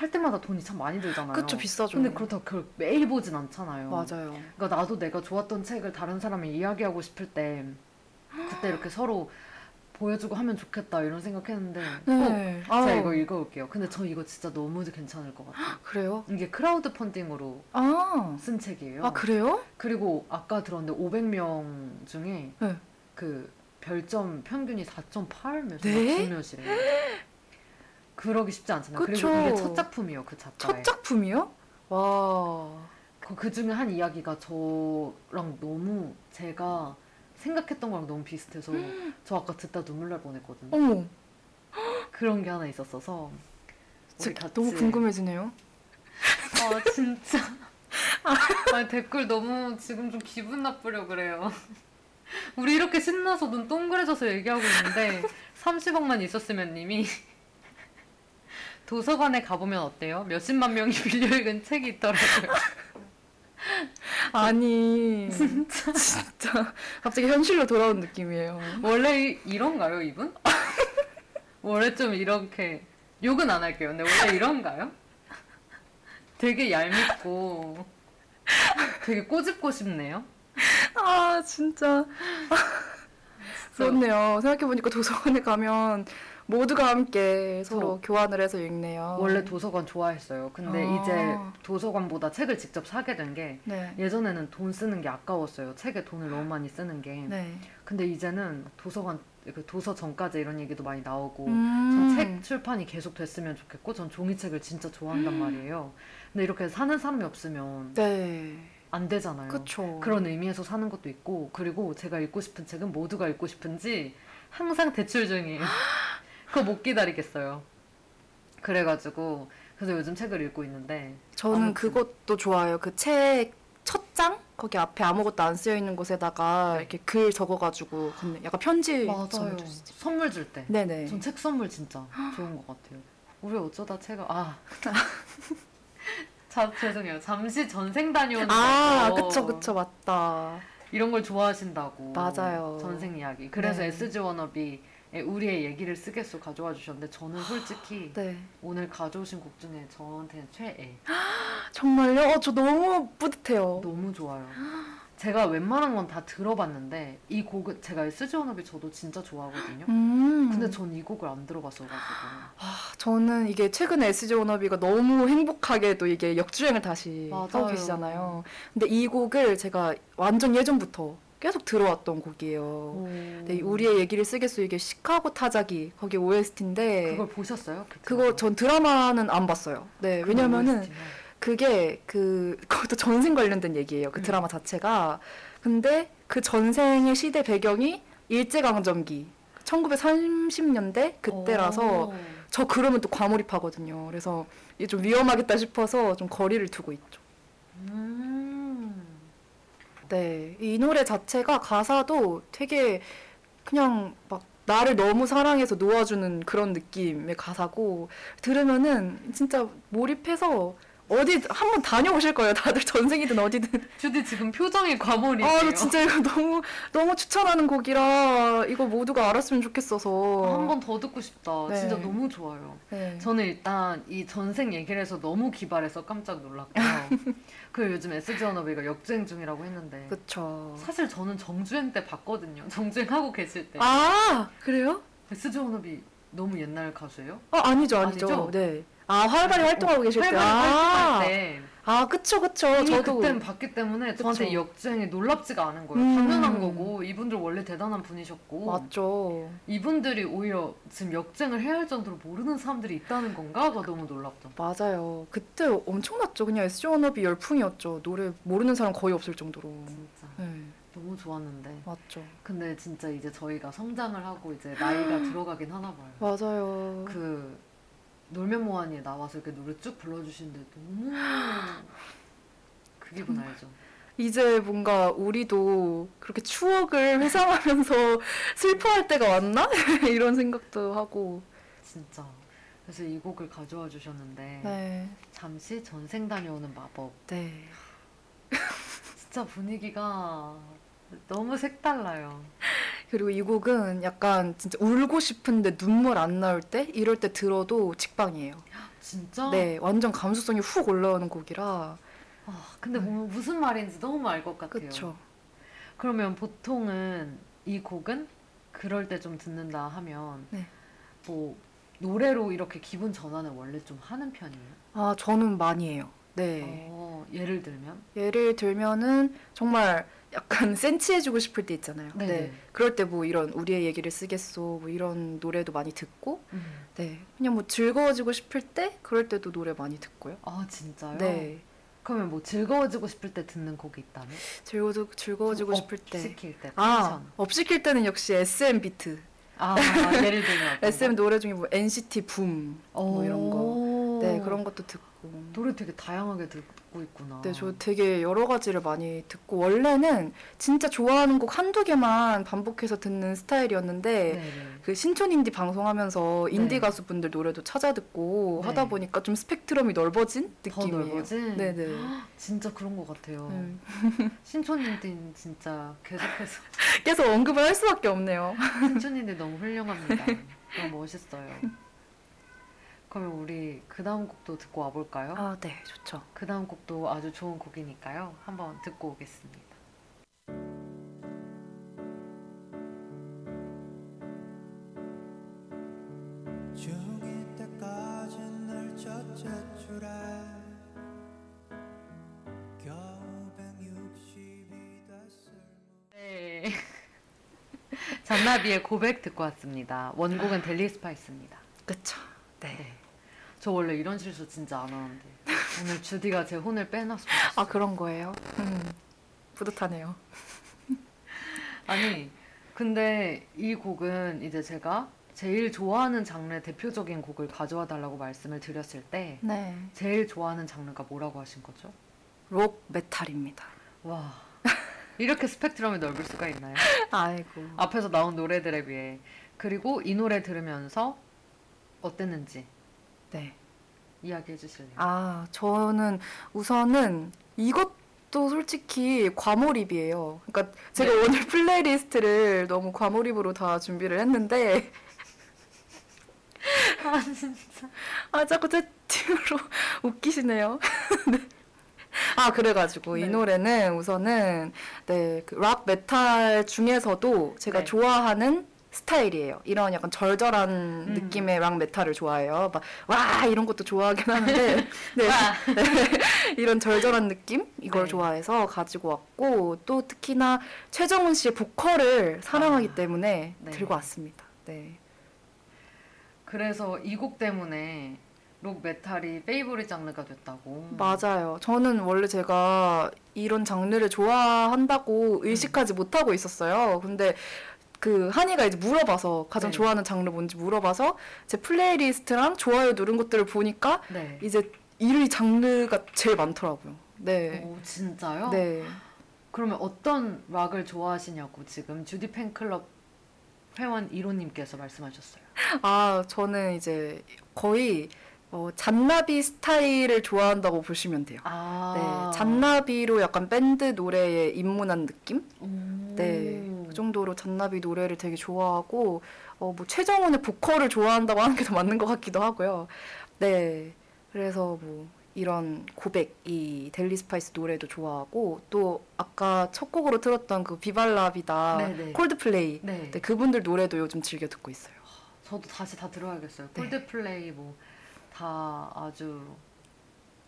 살 때마다 돈이 참 많이 들잖아요. 그쵸, 비싸죠. 근데 그렇다고 그걸 매일 보진 않잖아요. 맞아요. 그러니까 나도 내가 좋았던 책을 다른 사람이 이야기하고 싶을 때 그때 이렇게 서로 보여주고 하면 좋겠다 이런 생각했는데 꼭 네. 제가 아우, 이거 읽어볼게요. 근데 저 이거 진짜 너무 괜찮을 것 같아요. 그래요? 이게 크라우드 펀딩으로 아. 쓴 책이에요. 아, 그래요? 그리고 아까 들었는데 500명 중에 네. 그 별점 평균이 4.8 몇이나 네? 몇이래요. 그러기 쉽지 않잖아요. 그쵸. 그리고 이게 첫 작품이에요, 그 작가의. 첫 작품이요? 와. 그, 그 중에 한 이야기가 저랑 너무 제가 생각했던 거랑 너무 비슷해서 저 아까 듣다 눈물 날 뻔했거든요. 어머, 그런 게 하나 있었어서 우리 진짜 같이 너무 궁금해지네요. 아 진짜 아니 댓글 너무 지금 좀 기분 나쁘려 그래요. 우리 이렇게 신나서 눈 동그래져서 얘기하고 있는데 30억만 있었으면 님이 도서관에 가보면 어때요? 몇십만 명이 빌려 읽은 책이 있더라고요. 아니, 진짜. 진짜. 갑자기 현실로 돌아온 느낌이에요. 원래 이- 이런가요, 이분? 원래 좀 이렇게 욕은 안 할게요. 근데 원래 이런가요? 되게 얄밉고 되게 꼬집고 싶네요. 아, 진짜. 그렇네요. 생각해 보니까 도서관에 가면 모두가 함께 서로 교환을 해서 읽네요. 원래 도서관 좋아했어요. 근데 아. 이제 도서관보다 책을 직접 사게 된게 네. 예전에는 돈 쓰는 게 아까웠어요. 책에 돈을 너무 많이 쓰는 게. 네. 근데 이제는 도서관 그 도서 전까지 이런 얘기도 많이 나오고 음. 전책 출판이 계속 됐으면 좋겠고 전 종이책을 진짜 좋아한단 말이에요. 근데 이렇게 사는 사람이 없으면 네. 안 되잖아요. 그쵸. 그런 의미에서 사는 것도 있고 그리고 제가 읽고 싶은 책은 모두가 읽고 싶은지 항상 대출 중이에요. 그거 못 기다리겠어요. 그래가지고 그래서 요즘 책을 읽고 있는데 저는 아무튼. 그것도 좋아요. 그 책 첫 장? 거기 앞에 아무것도 안 쓰여 있는 곳에다가 이렇게 글 적어가지고 약간 편지 맞아요. 선물 줄 때. 네네. 전 책 선물 진짜 좋은 것 같아요. 우리 어쩌다 책을 아. 자, 죄송해요. 잠시 전생 다녀오는 아, 거. 그쵸, 그쵸, 맞다. 이런 걸 좋아하신다고. 맞아요. 전생 이야기. 그래서 네. SG 워너비 우리의 얘기를 쓰겠소 가져와 주셨는데 저는 솔직히 네. 오늘 가져오신 곡 중에 저한테는 최애. 정말요? 어, 저 너무 뿌듯해요. 너무 좋아요. 제가 웬만한 건 다 들어봤는데 이 곡은 제가 워너비 저도 진짜 좋아하거든요. 음. 근데 전 이 곡을 안 들어봤어가지고. 아, 저는 이게 최근에 SG 워너비가 너무 행복하게도 이게 역주행을 다시 맞아요. 하고 계시잖아요. 근데 이 곡을 제가 완전 예전부터 계속 들어왔던 곡이에요. 이 우리의 얘기를 쓰겠소 이게 시카고 타자기 거기 OST인데 그걸 보셨어요? 그 그거? 전 드라마는 안 봤어요. 네, 그 왜냐면은 OST 가. 그게 그 그것도 전생 관련된 얘기예요. 그 음. 드라마 자체가. 근데 그 전생의 시대 배경이 일제 강점기 1930년대 그때라서 오. 저 그러면 또 과몰입하거든요. 그래서 이게 좀 위험하겠다 싶어서 좀 거리를 두고 있죠. 음. 네, 이 노래 자체가 가사도 되게 그냥 막 나를 너무 사랑해서 놓아주는 그런 느낌의 가사고 들으면은 진짜 몰입해서 어디 한번 다녀오실 거예요. 다들 전생이든 어디든. 주디 지금 표정이 과몰입이에요. 아, 나 진짜 이거 너무 너무 추천하는 곡이라 이거 모두가 알았으면 좋겠어서. 한번 더 듣고 싶다. 네. 진짜 너무 좋아요. 네. 저는 일단 이 전생 얘기를 해서 너무 기발해서 깜짝 놀랐고요. 그 요즘 SG 워너비가 역주행 중이라고 했는데 그쵸. 사실 저는 정주행 때 봤거든요. 정주행 하고 계실 때 아 그래요? SG 워너비 너무 옛날 가수예요? 아 아니죠 아니죠. 아니죠? 네. 아 활발히 활동하고 계실 때. 활발히 아, 활동할 때 아 그쵸 그쵸. 이미 저도 그때는 봤기 때문에 저한테 그쵸. 이 역주행이 놀랍지가 않은 거예요. 음. 당연한 거고 이분들 원래 대단한 분이셨고 맞죠. 이분들이 오히려 지금 역주행을 해야 할 정도로 모르는 사람들이 있다는 건가가 너무 놀랍다. 맞아요. 그때 엄청났죠. 그냥 SG 워너비 열풍이었죠. 노래 모르는 사람 거의 없을 정도로. 진짜 네, 너무 좋았는데 맞죠. 근데 진짜 이제 저희가 성장을 하고 이제 나이가 들어가긴 하나 봐요. 맞아요. 그 놀면 뭐하니에 나와서 이렇게 노래 쭉 불러주시는데 너무 그 기분 알죠? 이제 뭔가 우리도 그렇게 추억을 회상하면서 슬퍼할 때가 왔나? 이런 생각도 하고. 진짜. 그래서 이 곡을 가져와 주셨는데 네. 잠시 전생 다녀오는 마법. 네. 진짜 분위기가 너무 색달라요. 그리고 이 곡은 약간 진짜 울고 싶은데 눈물 안 나올 때 이럴 때 들어도 직방이에요. 진짜? 네, 완전 감수성이 훅 올라오는 곡이라. 아, 근데 뭐 무슨 말인지 너무 알 것 같아요. 그쵸. 그러면 보통은 이 곡은 그럴 때 좀 듣는다 하면 네. 뭐 노래로 이렇게 기분 전환을 원래 좀 하는 편이에요. 아, 저는 많이 해요. 네. 어, 예를 들면 예를 들면은 정말 약간 센치해지고 싶을 때 있잖아요. 네. 네. 그럴 때 뭐 이런 우리의 얘기를 쓰겠소 뭐 이런 노래도 많이 듣고 네. 그냥 뭐 즐거워지고 싶을 때 그럴 때도 노래 많이 듣고요. 아 진짜요? 네. 그러면 뭐 즐거워지고 싶을 때 듣는 곡이 있다면? 즐거워 즐거워지고 싶을 때. 시킬 때. 아, 텐션. up 시킬 때는 역시 SM 비트. 아 예를 들면 SM 거? 노래 중에 뭐 NCT 붐, 뭐 이런 거. 오. 네, 그런 것도 듣고. 노래 되게 다양하게 듣고 있구나. 네, 저 되게 여러 가지를 많이 듣고 원래는 진짜 좋아하는 곡 한두 개만 반복해서 듣는 스타일이었는데 네네. 그 신촌 인디 방송하면서 인디 네. 가수분들 노래도 찾아 듣고 네. 하다 보니까 좀 스펙트럼이 넓어진 더 느낌이에요. 넓어진? 네네. 진짜 그런 것 같아요. 음. 신촌인들 진짜 계속해서 계속 언급을 할 수밖에 없네요. 신촌인들 너무 훌륭합니다. 너무 멋있어요. 그러면 우리 그 다음 곡도 듣고 와볼까요? 아, 네, 좋죠. 그 다음 곡도 아주 좋은 곡이니까요. 한번 듣고 오겠습니다. 중이 때까지 널 첫째 줄에 겨우 160이 됐을 네. 잔나비의 고백 듣고 왔습니다. 원곡은 델리 스파이스입니다. 그쵸. 저 원래 이런 실수 진짜 안 하는데 오늘 주디가 제 혼을 빼놨어. 아, 그런 거예요? 음, 뿌듯하네요. 아니 근데 이 곡은 이제 제가 제일 좋아하는 장르의 대표적인 곡을 가져와 달라고 말씀을 드렸을 때 네. 제일 좋아하는 장르가 뭐라고 하신 거죠? 록 메탈입니다. 와 이렇게 스펙트럼이 넓을 수가 있나요? 아이고. 앞에서 나온 노래들에 비해 그리고 이 노래 들으면서 어땠는지 네. 이야기해 주실래요? 아, 저는 우선은 이것도 솔직히 과몰입이에요. 그러니까 제가 네. 오늘 playlist를 너무 과몰입으로 다 준비를 했는데 아 진짜 아, 자꾸 채팅으로 웃기시네요. 네. 아, 그래가지고 이 네. 노래는 우선은 네, 그 락 메탈 중에서도 제가 네. 좋아하는 스타일이에요. 이런 약간 절절한 음. 느낌의 락 메탈을 좋아해요. 막, 와! 이런 것도 좋아하긴 하는데, 네. 와. 이런 절절한 느낌? 이걸 네. 좋아해서 가지고 왔고, 또 특히나 최정훈 씨의 보컬을 사랑하기 아. 때문에 네. 들고 왔습니다. 네. 그래서 이 곡 때문에 록 메탈이 favorite 장르가 됐다고 맞아요. 저는 원래 제가 이런 장르를 좋아한다고 의식하지 못하고 있었어요. 근데 그 한이가 이제 물어봐서 가장 네. 좋아하는 장르 뭔지 물어봐서 제 playlist랑 좋아요 누른 것들을 보니까 네. 이제 이 장르가 제일 많더라고요. 네. 오 진짜요? 네. 그러면 어떤 락을 좋아하시냐고 지금 주디 팬클럽 회원 1호님께서 말씀하셨어요. 아, 저는 이제 거의 어, 잔나비 스타일을 좋아한다고 보시면 돼요. 아. 네, 잔나비로 약간 밴드 노래에 입문한 느낌? 음. 네, 그 정도로 잔나비 노래를 되게 좋아하고 어, 뭐 최정훈의 보컬을 좋아한다고 하는 게 더 맞는 것 같기도 하고요. 네, 그래서 뭐 이런 고백, 이 델리 스파이스 노래도 좋아하고 또 아까 첫 곡으로 틀었던 그 Viva La Vida, 네네. 콜드플레이, 네. 네, 그분들 노래도 요즘 즐겨 듣고 있어요. 저도 다시 다 들어야겠어요. 네. 콜드플레이 뭐 다 아주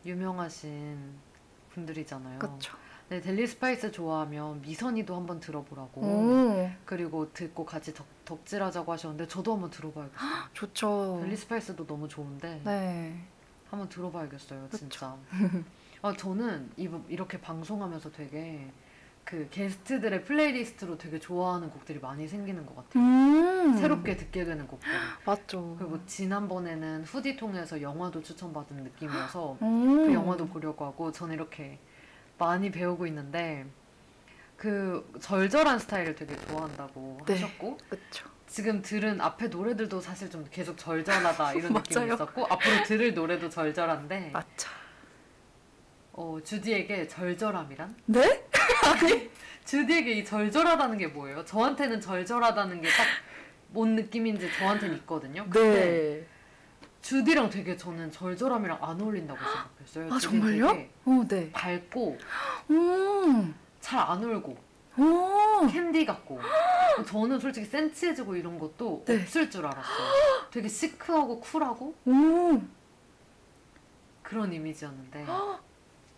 유명하신 분들이잖아요. 그렇죠. 네, 델리 스파이스 좋아하면 미선이도 한번 들어보라고. 오, 그리고 듣고 같이 덕, 덕질하자고 하셨는데 저도 한번 들어봐야겠어요. 좋죠. 델리 스파이스도 너무 좋은데 네, 한번 들어봐야겠어요. 진짜. 아 저는 이, 이렇게 방송하면서 되게 그 게스트들의 플레이리스트로 되게 좋아하는 곡들이 많이 생기는 것 같아요. 음, 새롭게 듣게 되는 곡들. 맞죠. 그리고 지난번에는 후디 통해서 영화도 추천받은 느낌이어서 음. 그 영화도 보려고 하고 저는 이렇게 많이 배우고 있는데 그 절절한 스타일을 되게 좋아한다고 네. 하셨고 그렇죠. 지금 들은 앞에 노래들도 사실 좀 계속 절절하다 이런 느낌이. 있었고 앞으로 들을 노래도 절절한데 맞죠. 어, 주디에게 절절함이란? 네? 주디에게 이 절절하다는 게 뭐예요? 저한테는 절절하다는 게 딱 뭔 느낌인지 저한테는 있거든요. 근데 네. 주디랑 되게 저는 절절함이랑 안 어울린다고 생각했어요. 아, 정말요? 어, 네. 밝고 음. 잘안 울고 오. 캔디 같고 저는 솔직히 센치해지고 이런 것도 네. 없을 줄 알았어요. 되게 시크하고 쿨하고 오. 그런 이미지였는데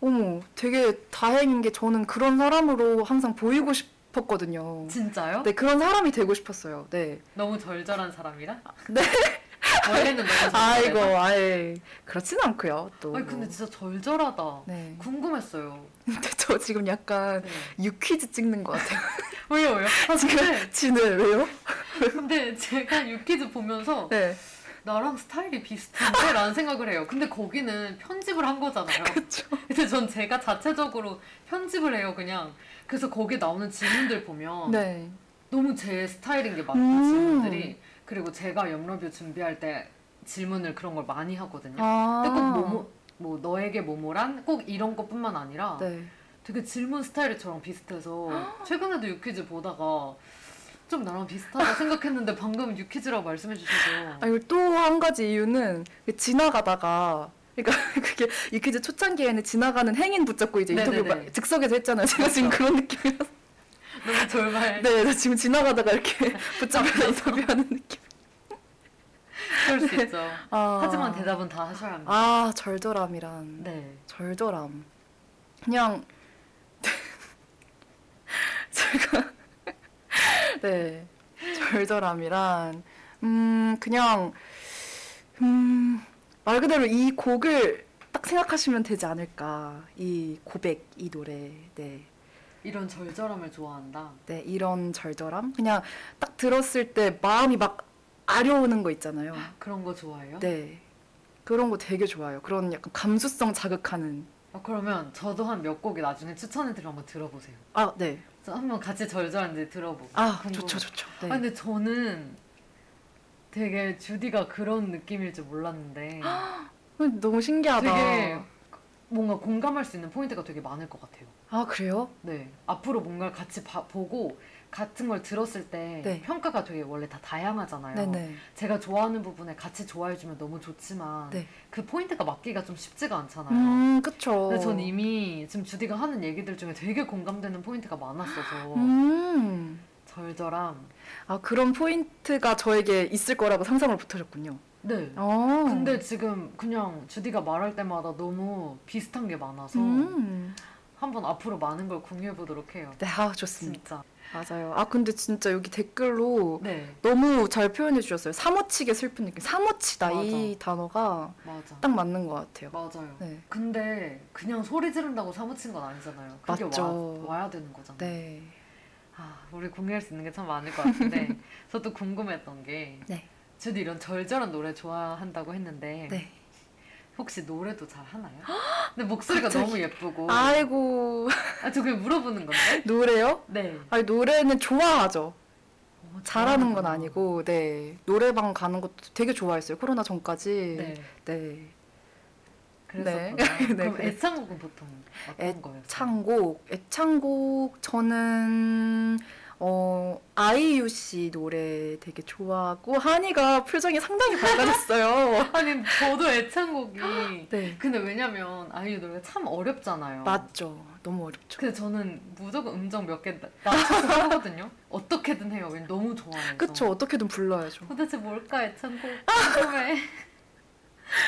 어머, 되게 다행인 게 저는 그런 사람으로 항상 보이고 싶었거든요. 진짜요? 네, 그런 사람이 되고 싶었어요. 네. 너무 절절한 사람이라? 네. 원래는? 아이고, 아예 그렇진 않고요. 또. 아니 근데 진짜 절절하다. 네. 궁금했어요. 근데 저 지금 약간 네. 유퀴즈 찍는 것 같아요. 왜요 왜요? 아, 지금 진을 왜요? 근데 제가 유키즈 보면서 네. 나랑 스타일이 비슷한데? 라는 생각을 해요. 근데 거기는 편집을 한 거잖아요. 근데 전 제가 자체적으로 편집을 해요 그냥. 그래서 거기 나오는 질문들 보면 네. 너무 제 스타일인 게 많다 음. 질문들이. 그리고 제가 염러뷰 준비할 때 질문을 그런 걸 많이 하거든요. 아. 근데 꼭 뭐뭐 뭐 너에게 뭐뭐란 꼭 이런 것뿐만 아니라 네. 되게 질문 스타일이 저랑 비슷해서 최근에도 유퀴즈 보다가 좀 나랑 비슷하다 생각했는데 방금 유퀴즈라고 말씀해 주셔서 아니 또한 가지 이유는 그 지나가다가 그러니까 그게 유퀴즈 초창기에는 지나가는 행인 붙잡고 이제 인터뷰 즉석에서 했잖아요. 제가 지금 맞죠. 그런 느낌이라서. 너무 절발 네, 나 지금 지나가다가 이렇게 붙잡혀서 인터뷰하는 느낌. 그럴 수 있죠. 아. 하지만 대답은 다 하셔야 합니다. 아 절절함이란 네. 절절함. 그냥 제가 네 절절함이란 음 그냥 음 말 그대로 이 곡을 딱 생각하시면 되지 않을까 이 고백 이 노래 네. 이런 절절함을 좋아한다. 네 이런 절절함 그냥 딱 들었을 때 마음이 막 아려오는 거 있잖아요. 그런 거 좋아해요? 네 그런 거 되게 좋아요. 그런 약간 감수성 자극하는 아, 그러면 저도 한 몇 곡이 나중에 추천해드리면 한번 들어보세요. 아 네. 저 한번 같이 절절한지 들어보고. 아 궁금해요. 좋죠 좋죠. 네. 아, 근데 저는 되게 주디가 그런 느낌일 줄 몰랐는데 너무 신기하다. 되게 뭔가 공감할 수 있는 포인트가 되게 많을 것 같아요. 아 그래요? 네. 앞으로 뭔가를 같이 봐- 보고 같은 걸 들었을 때 네. 평가가 되게 원래 다 다양하잖아요. 네네. 제가 좋아하는 부분에 같이 좋아해주면 너무 좋지만 네. 그 포인트가 맞기가 좀 쉽지가 않잖아요. 음 그쵸. 근데 전 이미 지금 주디가 하는 얘기들 중에 되게 공감되는 포인트가 많았어서 음. 절절함. 아 그런 포인트가 저에게 있을 거라고 상상을 못 하셨군요. 네. 어. 근데 지금 그냥 주디가 말할 때마다 너무 비슷한 게 많아서 음. 한번 앞으로 많은 걸 공유해 보도록 해요. 네, 아 좋습니다. 진짜. 맞아요. 아 근데 진짜 여기 댓글로 네, 너무 잘 표현해 주셨어요. 사무치게 슬픈 느낌. 사무치다 이 단어가 맞아. 딱 맞는 것 같아요. 맞아요. 네. 근데 그냥 소리 지른다고 사무친 건 아니잖아요. 그게 맞죠. 와, 와야 되는 거잖아요. 네. 아, 우리 공유할 수 있는 게 참 많을 것 같은데 저도 궁금했던 게 네. 주디 이런 절절한 노래 좋아한다고 했는데 네. 혹시 노래도 잘 하나요? 근데 목소리가 갑자기. 너무 예쁘고 아이고 아, 저 그냥 물어보는 건데 노래요? 네 아니 노래는 좋아하죠. 어, 잘하는 건. 아니고 네 노래방 가는 것도 되게 좋아했어요 코로나 전까지 네. 네. 그랬었구나. 네, 그럼 그랬- 애창곡은 보통 어떤 거예요? 애창곡 애창곡 저는 어 아이유 씨 노래 되게 좋아하고 한이가 표정이 상당히 밝아졌어요. 아니 저도 애창곡이 네 근데 왜냐면 아이유 노래가 참 어렵잖아요. 맞죠 너무 어렵죠. 근데 저는 무조건 음정 몇 개 낮춰서 하거든요. 어떻게든 해요. 왜냐면 너무 좋아해서. 그쵸 어떻게든 불러야죠. 도대체 뭘까 애창곡 궁금해.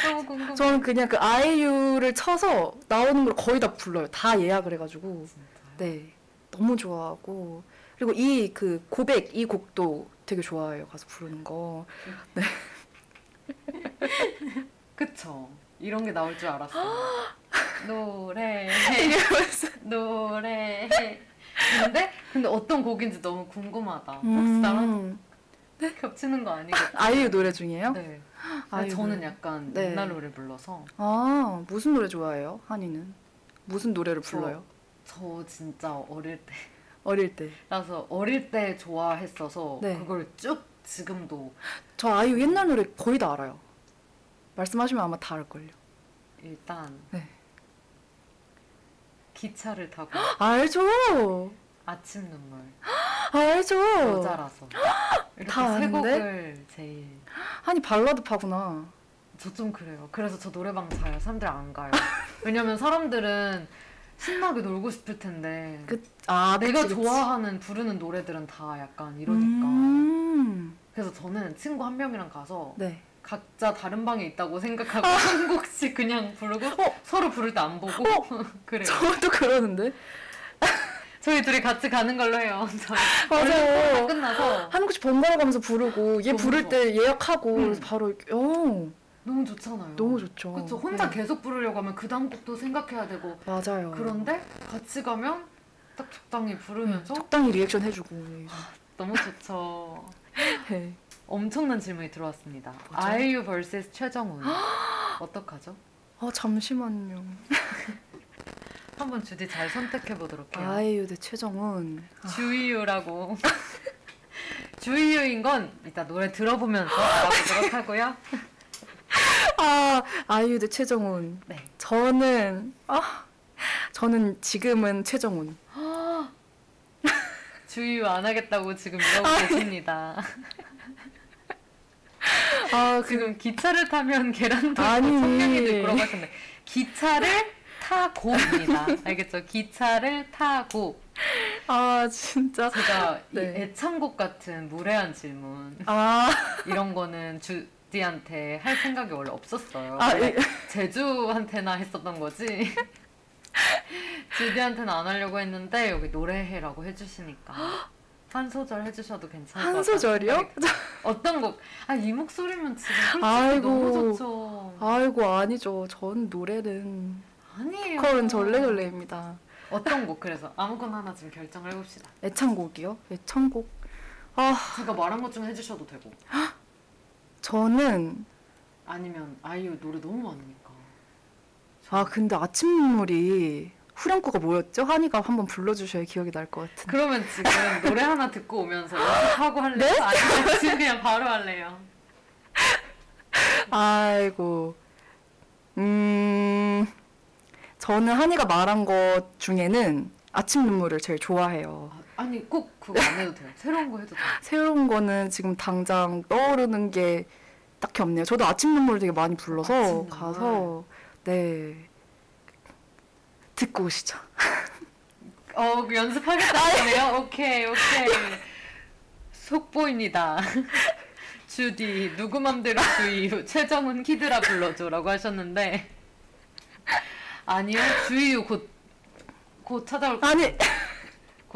너무 궁금해. 저는 그냥 그 아이유를 쳐서 나오는 걸 거의 다 불러요. 다 예약을 해가지고 진짜요? 네 너무 좋아하고 그리고 이 그 고백 이 곡도 되게 좋아해요 가서 부르는 거. 그쵸. 이런 게 나올 줄 알았어. 노래해. 노래해. 근데 근데 어떤 곡인지 너무 궁금하다. 혹시 나랑 음, 겹치는 거 아니겠지? 아이유 노래 중이에요? 네. 아니, 저는 노래. 약간 네. 옛날 노래 불러서 아 무슨 노래 좋아해요 한이는? 무슨 노래를 저- 불러요? 저 진짜 어릴 어릴 때. 때라서 어릴 때 좋아했어서 네. 그걸 쭉 지금도 저 아이유 옛날 노래 거의 다 알아요. 말씀하시면 아마 다 알걸요. 일단 네. 기차를 타고 알죠. 아침 눈물 알죠. 여자라서 이렇게 다 세 아는데? 곡을 제일 한이 발라드 파구나. 저 좀 그래요. 그래서 저 노래방 잘 사람들 안 가요. 왜냐면 사람들은 신나게 놀고 싶을 텐데 그, 아 내가 그치, 그치. 좋아하는 부르는 노래들은 다 약간 이러니까 음, 그래서 저는 친구 한 명이랑 가서 네. 각자 다른 방에 있다고 생각하고 한 곡씩 그냥 부르고 서로 부를 때 안 보고 그래요. 저도 그러는데. 저희 둘이 같이 가는 걸로 해요. 저 맞아요. 다 끝나서 한 곡씩 번갈아 가면서 부르고 얘 부를. 때 예약하고 음. 바로 어 너무 좋잖아요. 너무 좋죠. 그렇죠. 혼자 네. 계속 부르려고 하면 그 다음 곡도 생각해야 되고 맞아요. 그런데 같이 가면 딱 적당히 부르면서 적당히 리액션 해주고. 너무 좋죠. 네. 엄청난 질문이 들어왔습니다. 아이유 vs 최정훈 어떡하죠? 아 잠시만요. 한번 주디 잘 선택해 보도록 해요. 아이유 대 최정훈. 주이유라고. 주이유인 건 이따 노래 들어보면서 알아보도록 하고요. 아 아이유 대 최정훈. 네. 저는 아 저는 지금은 최정훈. 주이유 안 하겠다고 지금 이러고 계십니다. 아 그, 지금 기차를 타면 계란도 아니. 있고 하셨는데 기차를 타고입니다. 알겠죠? 기차를 타고 아 진짜. 제가 이 네. 애창곡 같은 무례한 질문 아, 이런 거는 주 디한테 할 생각이 원래 없었어요. 아 예. 제주한테나 했었던 거지. 주디한테는 안 하려고 했는데 여기 노래해라고 해주시니까 한 소절 해주셔도 괜찮을 것한 같아요. 소절이요? 어떤 곡? 아이 목소리면 지금 아이고. 너무 좋죠. 아이고 아니죠. 전 노래는 아니에요. 보컬은 절레절레입니다. 어떤 곡 그래서 아무거나 하나 지금 결정을 해봅시다. 애창곡이요? 애창곡. 아 제가 말한 것 중에 해주셔도 되고 저는 아니면 아이유 노래 너무 많으니까. 아 근데 아침 눈물이 후렴구가 뭐였죠? 한이가 한번 불러주셔야 기억이 날 것 같은데. 그러면 지금 노래 하나 듣고 오면서 연습하고 할래요? 네? 아니면 지금 그냥 바로 할래요? 아이고. 음. 저는 한이가 말한 것 중에는 아침 눈물을 제일 좋아해요. 아, 아니 꼭 그거 안 해도 돼요. 새로운 거 해도 돼요. 새로운 거는 지금 당장 떠오르는 게 딱히 없네요. 저도 아침 눈물을 되게 많이 불러서 아침 눈물. 가서 네 듣고 오시죠. 어 그 연습하겠다네요. 오케이 오케이. 속보입니다. 주디 누구 맘대로 주이유 최정훈 키드라 불러줘라고 하셨는데 아니요 주이유 곧곧 찾아올 아니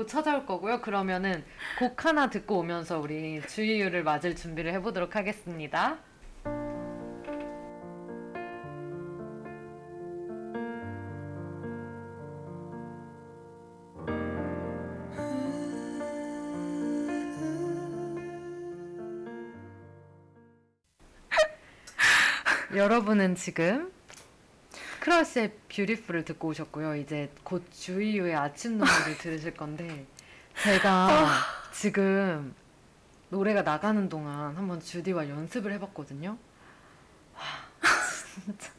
곧 찾아올 거고요. 그러면은 곡 하나 듣고 오면서 우리 주이유를 맞을 준비를 해보도록 하겠습니다. 여러분은 지금 크러쉬의 Beautiful을 듣고 오셨고요. 이제 곧 주이유의 아침 눈물을 들으실 건데 제가 지금 노래가 나가는 동안 한번 주디와 연습을 해봤거든요. 와, 진짜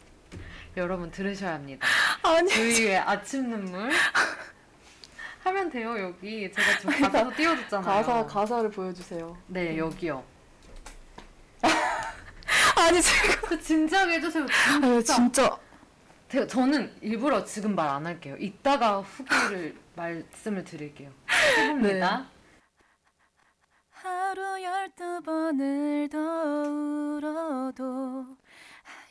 여러분 들으셔야 합니다. 아니 주이유의 아침 눈물 하면 돼요 여기 제가 지금 가사 띄워줬잖아요. 가사 가사를 보여주세요. 네 여기요. 아니 지금 그 진지하게 해주세요. 아니, 진짜. 제가- 저는 일부러 지금 말 안 할게요. 이따가 후기를 말씀을 드릴게요. 해봅니다. 하루 열두 번을 더 울어도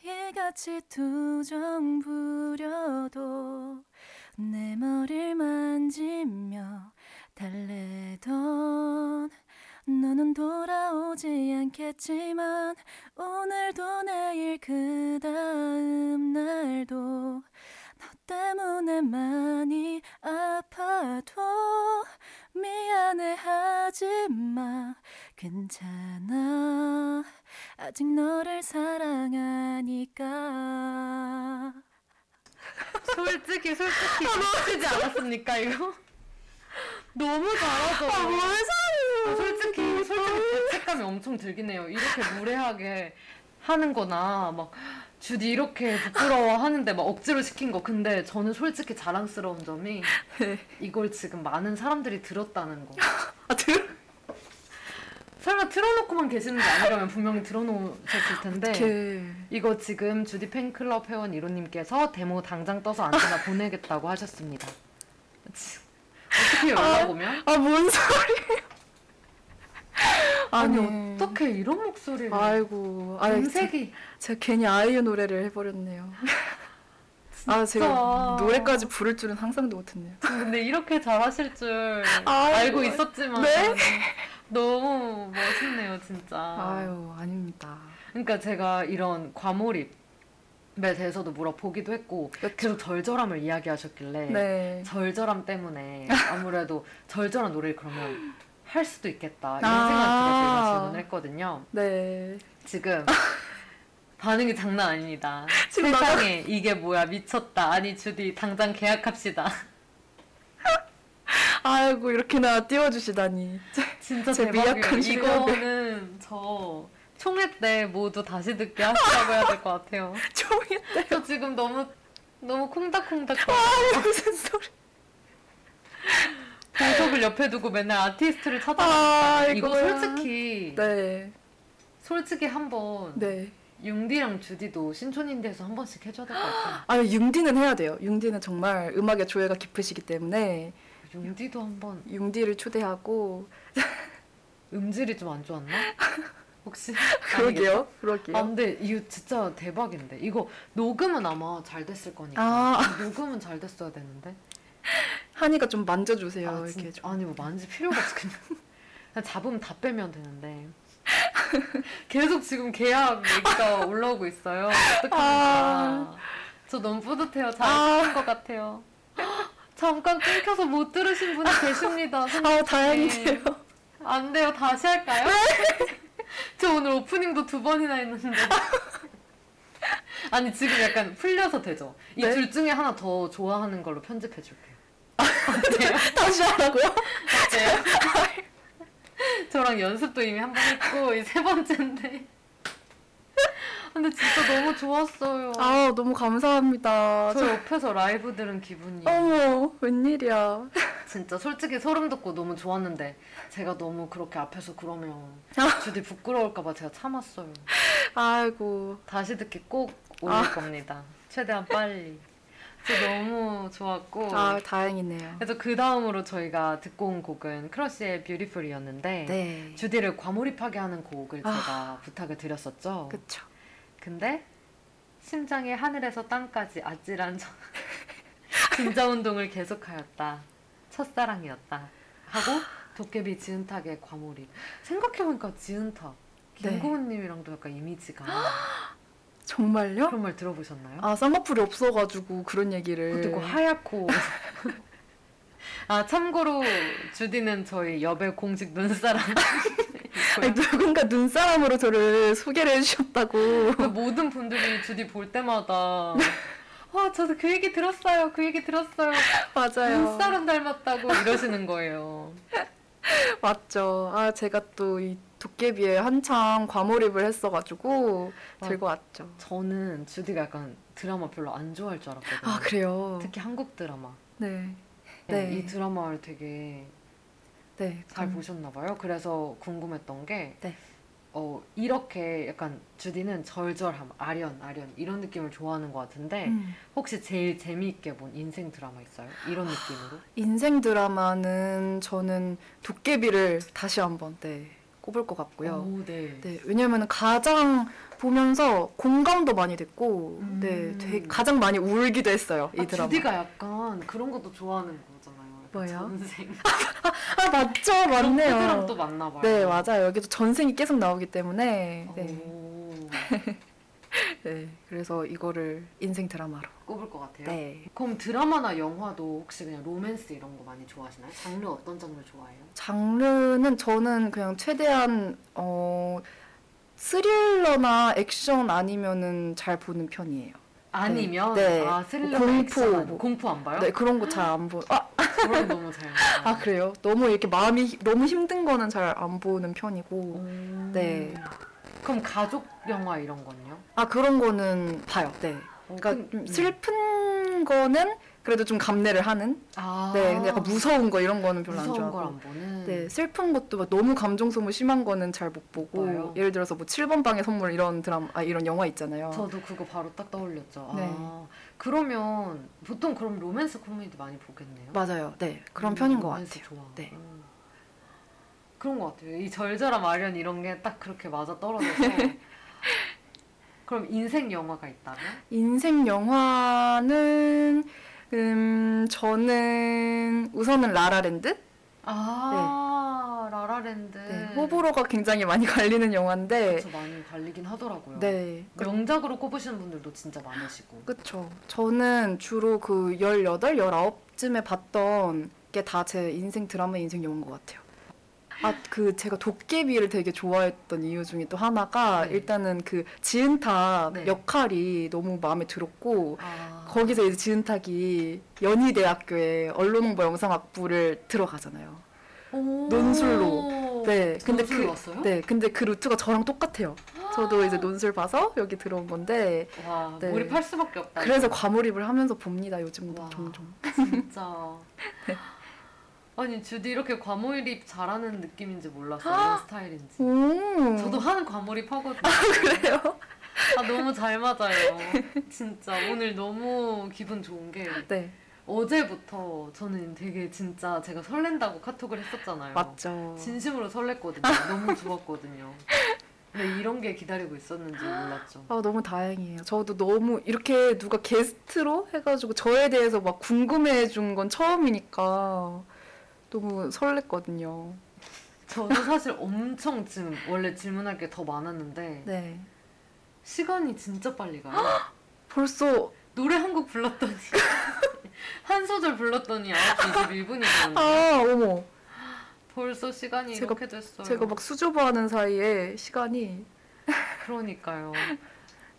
하얘같이 투정 부려도 내머 괜찮아 아직 너를 사랑하니까 솔직히 솔직히 미치지 않았습니까 이거? 너무 잘하죠. 아, 아, 솔직히 솔직히 죄책감이 엄청 들긴 해요. 이렇게 무례하게 하는 거나 막 주디 이렇게 부끄러워 하는데 막 억지로 시킨 거. 근데 저는 솔직히 자랑스러운 점이 네. 이걸 지금 많은 사람들이 들었다는 거. 아 들? 설마 틀어놓고만 계시는 게 아니라면 분명히 들어놓으셨을 텐데 이렇게 이거 지금 주디 팬클럽 회원 1호님께서 데모 당장 떠서 안테나 보내겠다고 하셨습니다. 치, 어떻게 연락 오면? 아 뭔 소리예요? 아니, 어떻게 이런 목소리를 아이고. 아이 음색이 제가 괜히 아이유 노래를 해버렸네요. 아 제가 노래까지 부를 줄은 상상도 못했네요. 근데 이렇게 잘하실 줄 아이고. 알고 있었지만 네? 너무 멋있네요 진짜. 아유 아닙니다. 그러니까 제가 이런 과몰입 에 대해서도 물어보기도 했고 계속 절절함을 이야기하셨길래 네. 절절함 때문에 아무래도 절절한 노래를 그러면 할 수도 있겠다 이런 아. 생각이 들어서 질문을 했거든요. 네. 지금 반응이 장난 아닙니다. 세상에 이게 뭐야 미쳤다. 아니 주디 당장 계약합시다 아이고 이렇게나 띄워주시다니 진짜 제 대박이에요. 이거는 저 총회 때 모두 다시 듣게 하시라고 해야 될 것 같아요 종이 저 지금 너무 너무 콩닥콩닥 무슨 소리 보석을 옆에 두고 맨날 아티스트를 아, 찾아다니까 이거. 솔직히 네 솔직히 한번 네. 융디랑 주디도 신촌인데에서 한 번씩 해줘야 될 것 같아. 아 융디는 해야 돼요. 융디는 정말 음악에 조예가 깊으시기 때문에 융디도 한번 융디를 초대하고 음질이 좀 안 좋았나? 혹시? 그러게요. 그러게요. 아 근데 이거 진짜 대박인데 이거 녹음은 아마 잘 됐을 거니까 아. 녹음은 잘 됐어야 되는데 한이가 좀 만져주세요. 아, 이렇게 좀. 아니 뭐 만질 필요가 없어 그냥 그냥 잡으면 다 빼면 되는데 계속 지금 계약 얘기가 올라오고 있어요 어떡합니까 아. 저 너무 뿌듯해요 잘 아. 같아요 잠깐 끊겨서 못 들으신 분이 계십니다 선생님. 아 다행이세요. 안 돼요 다시 할까요? 저 오늘 오프닝도 두 번이나 했는데 아니 지금 약간 풀려서 되죠 이 네. 둘 중에 하나 더 좋아하는 걸로 편집해 줄게요 다시 하라고요? 어때요? 저랑 연습도 이미 한 번 했고 이 세 번째인데 근데 진짜 너무 좋았어요 아 너무 감사합니다. 저 옆에서 라이브 들은 기분이 어머 웬일이야. 진짜 솔직히 소름 돋고 너무 좋았는데 제가 너무 그렇게 앞에서 그러면 아. 주디 부끄러울까봐 제가 참았어요 아이고 다시 듣기 꼭 올릴 아. 겁니다 최대한 빨리 진짜 너무 좋았고 아 다행이네요. 그래서 그 다음으로 저희가 듣고 온 곡은 크러쉬의 Beautiful이었는데 네. 주디를 과몰입하게 하는 곡을 아. 제가 부탁을 드렸었죠. 그쵸. 근데 심장이 하늘에서 땅까지 아찔한 저- 진자 운동을 계속하였다. 첫사랑이었다. 하고 도깨비 지은탁의 과몰입. 생각해보니까 지은탁 네. 김고은님이랑도 약간 이미지가 정말요? 그런 말 들어보셨나요? 아 쌍꺼풀이 없어가지고 그런 얘기를. 있고 하얗고 아 참고로 주디는 저희 여배 공식 눈사람 아니, 누군가 눈사람으로 저를 소개를 해주셨다고. 그 모든 분들이 주디 볼 때마다 와 저도 그 얘기 들었어요 그 얘기 들었어요 맞아요. 눈사람 닮았다고 이러시는 거예요 맞죠. 아 제가 또 이 도깨비에 한창 과몰입을 했어가지고 아, 들고 왔죠. 저는 주디가 약간 드라마 별로 안 좋아할 줄 알았거든요. 아 그래요. 특히 한국 드라마. 네, 네. 네. 이 드라마를 되게 네. 잘 감- 보셨나 봐요. 그래서 궁금했던 게 네. 어, 이렇게 약간 주디는 절절함, 아련, 아련 이런 느낌을 좋아하는 것 같은데 음. 혹시 제일 재미있게 본 인생 드라마 있어요? 이런 느낌으로? 인생 드라마는 저는 도깨비를 다시 한번 네 꼽을 것 같고요. 오, 네. 네, 왜냐면 가장 보면서 공감도 많이 됐고, 음. 네, 가장 많이 울기도 했어요 이 아, 드라마. 주디가 약간 그런 것도 좋아하는 거잖아요. 뭐예요? 전생. 아 맞죠, 맞네요. 또 만나 봐요. 네, 맞아요. 여기도 전생이 계속 나오기 때문에, 네, 오, 네, 그래서 이거를 인생 드라마로. 꼽을 것 같아요. 네, 그럼 드라마나 영화도 혹시 그냥 로맨스 이런 거 많이 좋아하시나요? 장르 어떤 장르 좋아해요? 장르는 저는 그냥 최대한 어 스릴러나 액션 아니면은 잘 보는 편이에요. 아니면 네. 아 스릴러 공포, 뭐. 공포 안 봐요? 네, 그런 거 잘 안 보. 아, 그런 거 너무 잘. 아 그래요? 너무 이렇게 마음이 히- 너무 힘든 거는 잘 안 보는 편이고. 오. 네. 그럼 가족 영화 이런 건요? 아 그런 거는 봐요. 네. 어, 그러니까 그- 좀 음. 슬픈 거는 그래도 좀 감내를 하는. 아. 네. 근데 약간 무서운 거 이런 거는 별로 안 무서운 좋아하고. 걸안 보는. 네, 슬픈 것도 막 너무 감정 소모 심한 거는 잘 못 보고 봐요? 예를 들어서 뭐 7번 방의 선물 이런 드라마 아 이런 영화 있잖아요. 저도 그거 바로 딱 떠올렸죠. 네. 아, 그러면 보통 그럼 로맨스 코미디 많이 보겠네요. 맞아요. 네. 그런 음, 편인 것 로맨스 같아요. 좋아. 네. 음. 그런 것 같아요. 이 절절함 아련 이런 게 딱 그렇게 맞아 떨어져서. 그럼 인생 영화가 있다면? 인생 영화는 음 저는 우선은 라라랜드 아 라라랜드. 네, 호불호가 굉장히 많이 갈리는 영화인데 그쵸, 많이 갈리긴 하더라고요. 네. 그- 명작으로 꼽으시는 분들도 진짜 많으시고. 그쵸. 저는 주로 그 18, 19쯤에 봤던 게 다 제 인생 드라마, 인생 영화인 것 같아요. 아, 그 제가 도깨비를 되게 좋아했던 이유 중에 또 하나가 네. 일단은 그 지은탁 네. 역할이 너무 마음에 들었고 아. 거기서 이제 지은탁이 연희대학교에 언론홍보 영상학부를 들어가잖아요. 오. 논술로. 네, 근데 논술로 그 왔어요? 네, 근데 그 루트가 저랑 똑같아요. 저도 이제 논술 봐서 여기 들어온 건데 와 네. 몰입할 수밖에 없다. 그래서 과몰입을 하면서 봅니다 요즘도 와. 종종. 진짜. 아니 주디 이렇게 과몰입 잘하는 느낌인지 몰랐어요. 이런 스타일인지. 오. 저도 하는 과몰입 하거든요. 그래요? 아 너무 잘 맞아요. 진짜 오늘 너무 기분 좋은 게 네, 어제부터 저는 되게 진짜 제가 설렌다고 카톡을 했었잖아요. 맞죠. 진심으로 설렜거든요. 너무 좋았거든요. 근데 이런 게 기다리고 있었는지 몰랐죠. 아 너무 다행이에요. 저도 너무 이렇게 누가 게스트로 해가지고 저에 대해서 막 궁금해해 준 건 처음이니까 너무 설렜거든요. 저도 사실 엄청 지금 원래 질문할 게 더 많았는데 네, 시간이 진짜 빨리 가요. 벌써 노래 한 곡 불렀더니 한 소절 불렀더니 9시 21분이거든요. 아 어머 벌써 시간이 제가- 이렇게 됐어요. 제가 막 수줍어하는 사이에 시간이 그러니까요.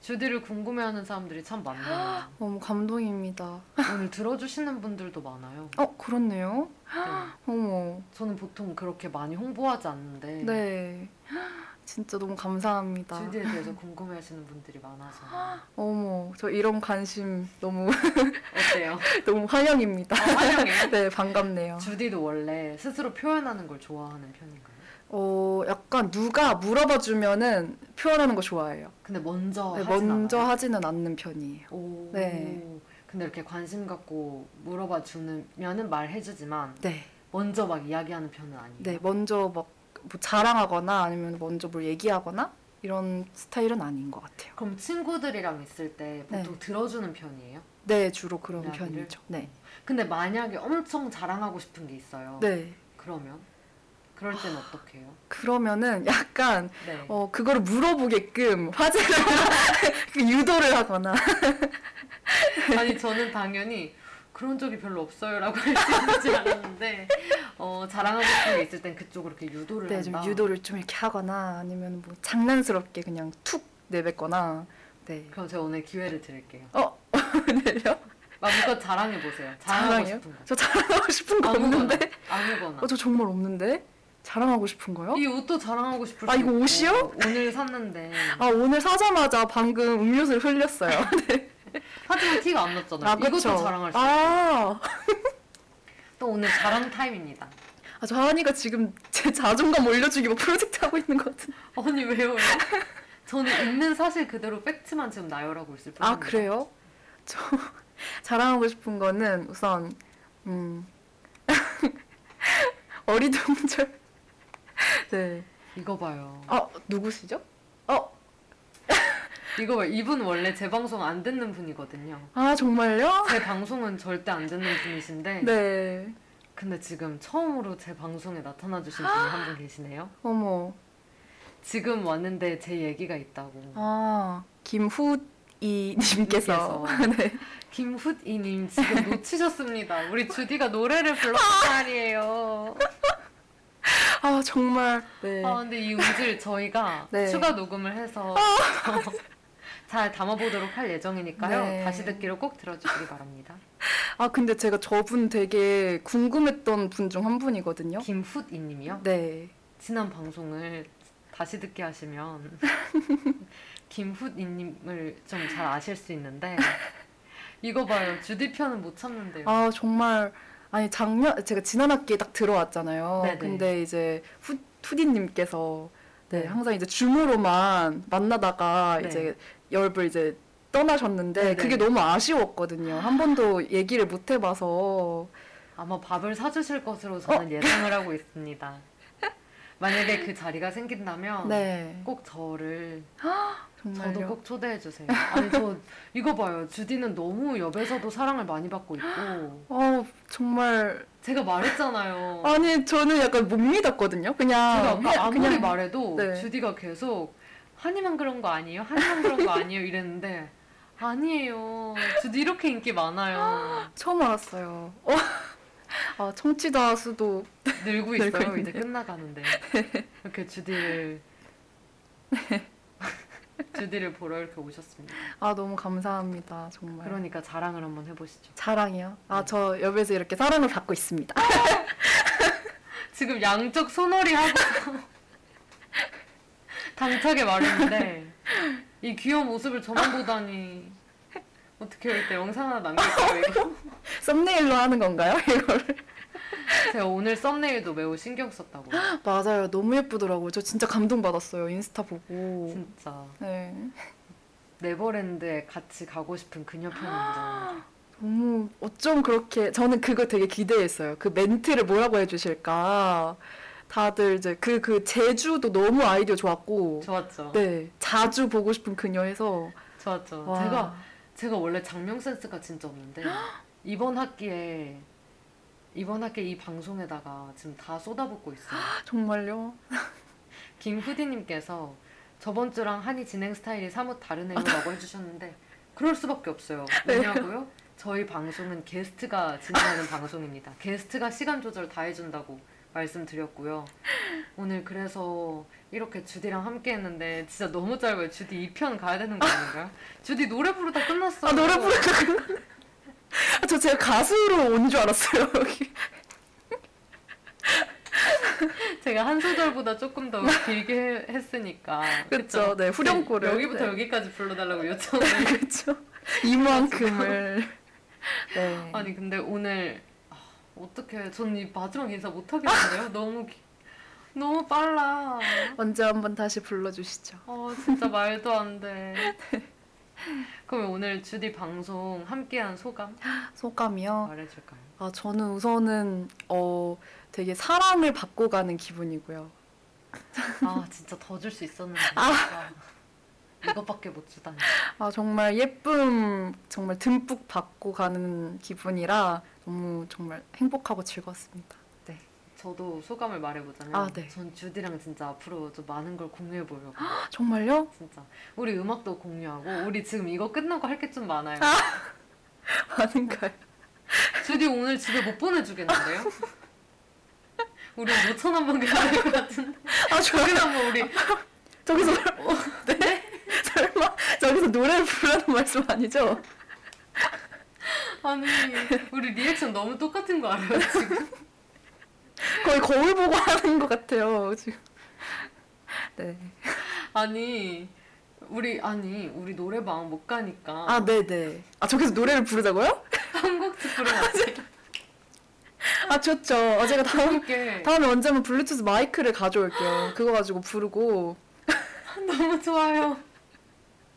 주디를 궁금해하는 사람들이 참 많네요. 너무 감동입니다. 오늘 들어주시는 분들도 많아요. 어 그렇네요. 네. 어머 저는 보통 그렇게 많이 홍보하지 않는데 네 진짜 너무 감사합니다. 주디에 대해서 궁금해하시는 분들이 많아서 어머 저 이런 관심 너무 어때요? 너무 환영입니다. 아, 환영해요? 네 반갑네요. 주디도 원래 스스로 표현하는 걸 좋아하는 편인가요? 어 약간 누가 물어봐 주면은 표현하는 거 좋아해요. 근데 먼저 네, 하진 먼저 않아요? 하지는 않는 편이에요. 오. 네. 근데 이렇게 관심 갖고 물어봐 주면은 말해주지만 네, 먼저 막 이야기하는 편은 아니에요. 네 먼저 막 뭐 자랑하거나 아니면 먼저 뭘 얘기하거나 이런 스타일은 아닌 것 같아요. 그럼 친구들이랑 있을 때 보통 네. 들어주는 편이에요? 네 주로 그런 이야기를? 편이죠. 네, 근데 만약에 엄청 자랑하고 싶은 게 있어요. 네 그러면 그럴 땐 어떻게 해요? 그러면은 약간 네. 어 그거를 물어보게끔 화제를 그 유도를 하거나 아니 저는 당연히 그런 적이 별로 없어요라고 할 수 있는 줄 알았는데 어, 자랑하고 싶은 게 있을 땐 그쪽으로 이렇게 유도를 네, 좀 한다. 유도를 좀 이렇게 하거나 아니면 뭐 장난스럽게 그냥 툭 내뱉거나 네. 그럼 제가 오늘 기회를 드릴게요. 어, 네요? 마음껏 자랑해 보세요. 자랑하고 자랑해요? 싶은 거. 저 자랑하고 싶은 거 아무거나. 없는데? 아무거나. 어, 저 정말 없는데? 자랑하고 싶은 거요? 이 옷도 자랑하고 싶을 아, 수 이거 있고, 옷이요? 오늘 샀는데 아 오늘 사자마자 방금 음료수를 흘렸어요. 하지만 티가 안 났잖아요. 아, 이것도? 자랑할 수 아, 또 오늘 자랑 타임입니다. 아, 저 하니까 지금 제 자존감 올려주기 뭐 프로젝트 하고 있는 것 같은. 아니 왜요? 저는 있는 사실 그대로 팩트만 지금 나열하고 있을 뿐입니다. 아 그래요? 저 자랑하고 싶은 거는 우선 음 어리둥절. 네. 이거 봐요. 아 누구시죠? 어, 이거 봐요. 이분 원래 제 방송 안 듣는 분이거든요. 아 정말요? 제 방송은 절대 안 듣는 분이신데 네. 근데 지금 처음으로 제 방송에 나타나 주신 분이 한 분 계시네요. 어머. 지금 왔는데 제 얘기가 있다고. 아 김후이 님께서 네. 김훗이님 지금 놓치셨습니다. 우리 주디가 노래를 불렀단 말이에요. 아 정말 네. 아 근데 이 음질 저희가 네. 추가 녹음을 해서 잘 담아보도록 할 예정이니까요. 네. 다시 듣기로 꼭 들어주시기 바랍니다. 아 근데 제가 저분 되게 궁금했던 분 중 한 분이거든요. 김훗이님이요. 네. 지난 방송을 다시 듣게 하시면 김훗이님을 좀 잘 아실 수 있는데 이거 봐요. 주디 편은 못 참는데요. 아 정말 아니 작년 제가 지난 학기에 딱 들어왔잖아요. 네네. 근데 이제 후 후디님께서 네, 네. 항상 이제 줌으로만 만나다가 네. 이제 열불 이제 떠나셨는데 네네. 그게 너무 아쉬웠거든요. 한 번도 얘기를 못 해봐서 아마 밥을 사주실 것으로 저는 예상을 하고 있습니다. 만약에 그 자리가 생긴다면 네 꼭 저를 정말요. 저도 꼭 초대해 주세요. 아니 저 이거 봐요. 주디는 너무 옆에서도 사랑을 많이 받고 있고 어 정말 제가 말했잖아요. 아니 저는 약간 못 믿었거든요. 그냥 제가 아까 아무리 그냥 말해도 네. 주디가 계속 한이만 그런 거 아니에요? 한이만 그런 거 아니에요? 이랬는데 아니에요. 주디 이렇게 인기 많아요. 처음 알았어요. 어. 아 청취자 수도 늘고 늘고 있어요. 이제 있네요. 끝나가는데 이렇게 주디를 주디를 보러 이렇게 오셨습니다. 아 너무 감사합니다 정말. 그러니까 자랑을 한번 해보시죠. 자랑이요? 아 네. 저 옆에서 이렇게 사랑을 받고 있습니다. 지금 양쪽 손놀이 하고 당차게 말했는데 이 귀여운 모습을 저만 보다니 어떻게 이때 영상 하나 남길까요? 이거? 썸네일로 하는 건가요? 이걸? 제가 오늘 썸네일도 매우 신경 썼다고 맞아요. 너무 예쁘더라고요. 저 진짜 감동받았어요. 인스타 보고. 진짜 네. 네버랜드에 같이 가고 싶은 그녀 편입니다. 너무 어쩜 그렇게 저는 그거 되게 기대했어요. 그 멘트를 뭐라고 해주실까. 다들 이제 그그 제주도 너무 아이디어 좋았고. 좋았죠. 네. 자주 보고 싶은 그녀에서. 좋았죠. 와. 제가 제가 원래 장명 센스가 진짜 없는데 이번 학기에 이번 학기에 이 방송에다가 지금 다 쏟아붓고 있어요. 정말요? 김후디님께서 저번 주랑 한이 진행 스타일이 사뭇 다르네요라고 해주셨는데 그럴 수밖에 없어요. 왜냐고요? 저희 방송은 게스트가 진행하는 방송입니다. 게스트가 시간 조절 다 해준다고 말씀드렸고요. 오늘 그래서 이렇게 주디랑 함께 했는데 진짜 너무 짧아요. 주디 2편 가야 되는 거 아닌가요? 주디 노래 부르다 끝났어요. 아 노래 부르가 아, 저 제가 가수로 온 줄 알았어요. 제가 한 소절보다 조금 더 길게 해- 했으니까. 그쵸, 네, 후렴구를. 여기부터 네. 여기까지 불러달라고 요청을 그렇죠. 이만큼을. 네. 아니 근데 오늘 아, 어떻게 저는 이 마지막 인사 못 하겠는데요? 너무 기- 너무 빨라. 언제 한번 다시 불러주시죠. 어 진짜 말도 안 돼. 그러면 오늘 주디 방송 함께한 소감 소감이요. 말해줄까요? 아 저는 우선은 어 되게 사랑을 받고 가는 기분이고요. 아 진짜 더 줄 수 있었는데 아. 아, 이것밖에 못 주다니. 아 정말 예쁨 정말 듬뿍 받고 가는 기분이라 너무 정말 행복하고 즐거웠습니다. 저도 소감을 말해보자면 아, 네. 전 주디랑 진짜 앞으로 좀 많은 걸 공유해 보려고 아, 정말요? 진짜 우리 음악도 공유하고 우리 지금 이거 끝나고 할 게 좀 많아요. 아닌가요? 주디 오늘 집에 못 보내주겠는데요? 우리 5천 한번 가야 될 것 같은데 아 저, 저기서 한번 우리 저기서 네? 설마 저기서 노래를 부르는 말씀 아니죠? 아니 우리 리액션 너무 똑같은 거 알아요 지금? 거의 거울 보고 하는 것 같아요 지금. 네. 아니 우리 아니 우리 노래방 못 가니까 아 네네. 아 저기서 노래를 부르자고요? 한곡씩 부르지. 아 좋죠. 어, 제가 다음 함께 다음에 언제 한번 블루투스 마이크를 가져올게요. 그거 가지고 부르고. 너무 좋아요.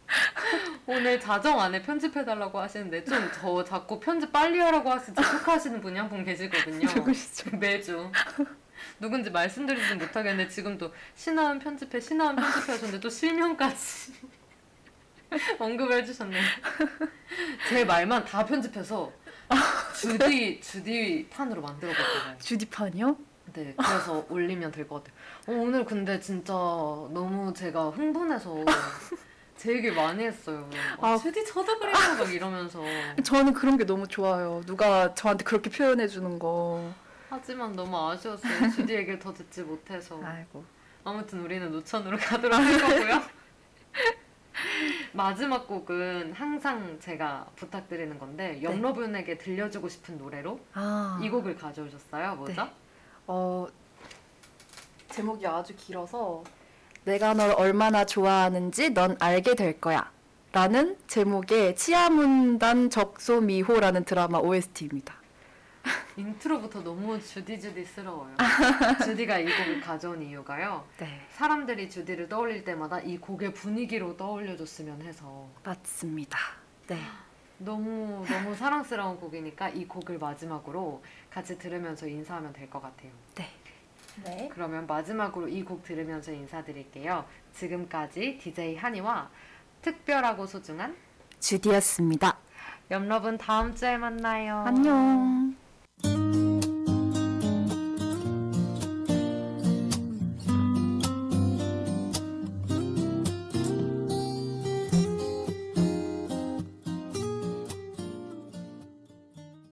오늘 자정 안에 편집해달라고 하시는데 좀더 자꾸 편집 빨리 하라고 하시 재촉하시는 분이 한 분 계시거든요. 누구시죠? 매주. 누군지 말씀드리진 못하겠는데 지금도 신하은 편집해 신하은 편집해 하셨는데 또 실명까지 언급을 해주셨네요. 제 말만 다 편집해서 주디 주디 판으로 만들어봤거든요. 주디 판이요? 네, 그래서 올리면 될 것 같아요. 어, 오늘 근데 진짜 너무 제가 흥분해서 제 얘기 많이 했어요. 아, 저도 그래요 막 이러면서. 저는 그런 게 너무 좋아요. 누가 저한테 그렇게 표현해 주는 거. 하지만 너무 아쉬웠어요. 주디 얘기를 더 듣지 못해서. 아이고. 아무튼 우리는 노천으로 가도록 할 거고요. 마지막 곡은 항상 제가 부탁드리는 건데 염러분에게 들려주고 싶은 노래로 아. 이 곡을 가져오셨어요. 뭐죠? 네. 어 제목이 아주 길어서 내가 널 얼마나 좋아하는지 넌 알게 될 거야. 라는 제목의 치아문단순적소미호라는 드라마 OST입니다. 인트로부터 너무 주디 주디스러워요. 주디가 이 곡을 가져온 이유가요. 네, 사람들이 주디를 떠올릴 때마다 이 곡의 분위기로 떠올려줬으면 해서 맞습니다. 네, 너무 너무 사랑스러운 곡이니까 이 곡을 마지막으로 같이 들으면서 인사하면 될 것 같아요. 네, 네. 그러면 마지막으로 이 곡 들으면서 인사드릴게요. 지금까지 DJ 한이와 특별하고 소중한 주디였습니다. 염러분 다음 주에 만나요. 안녕.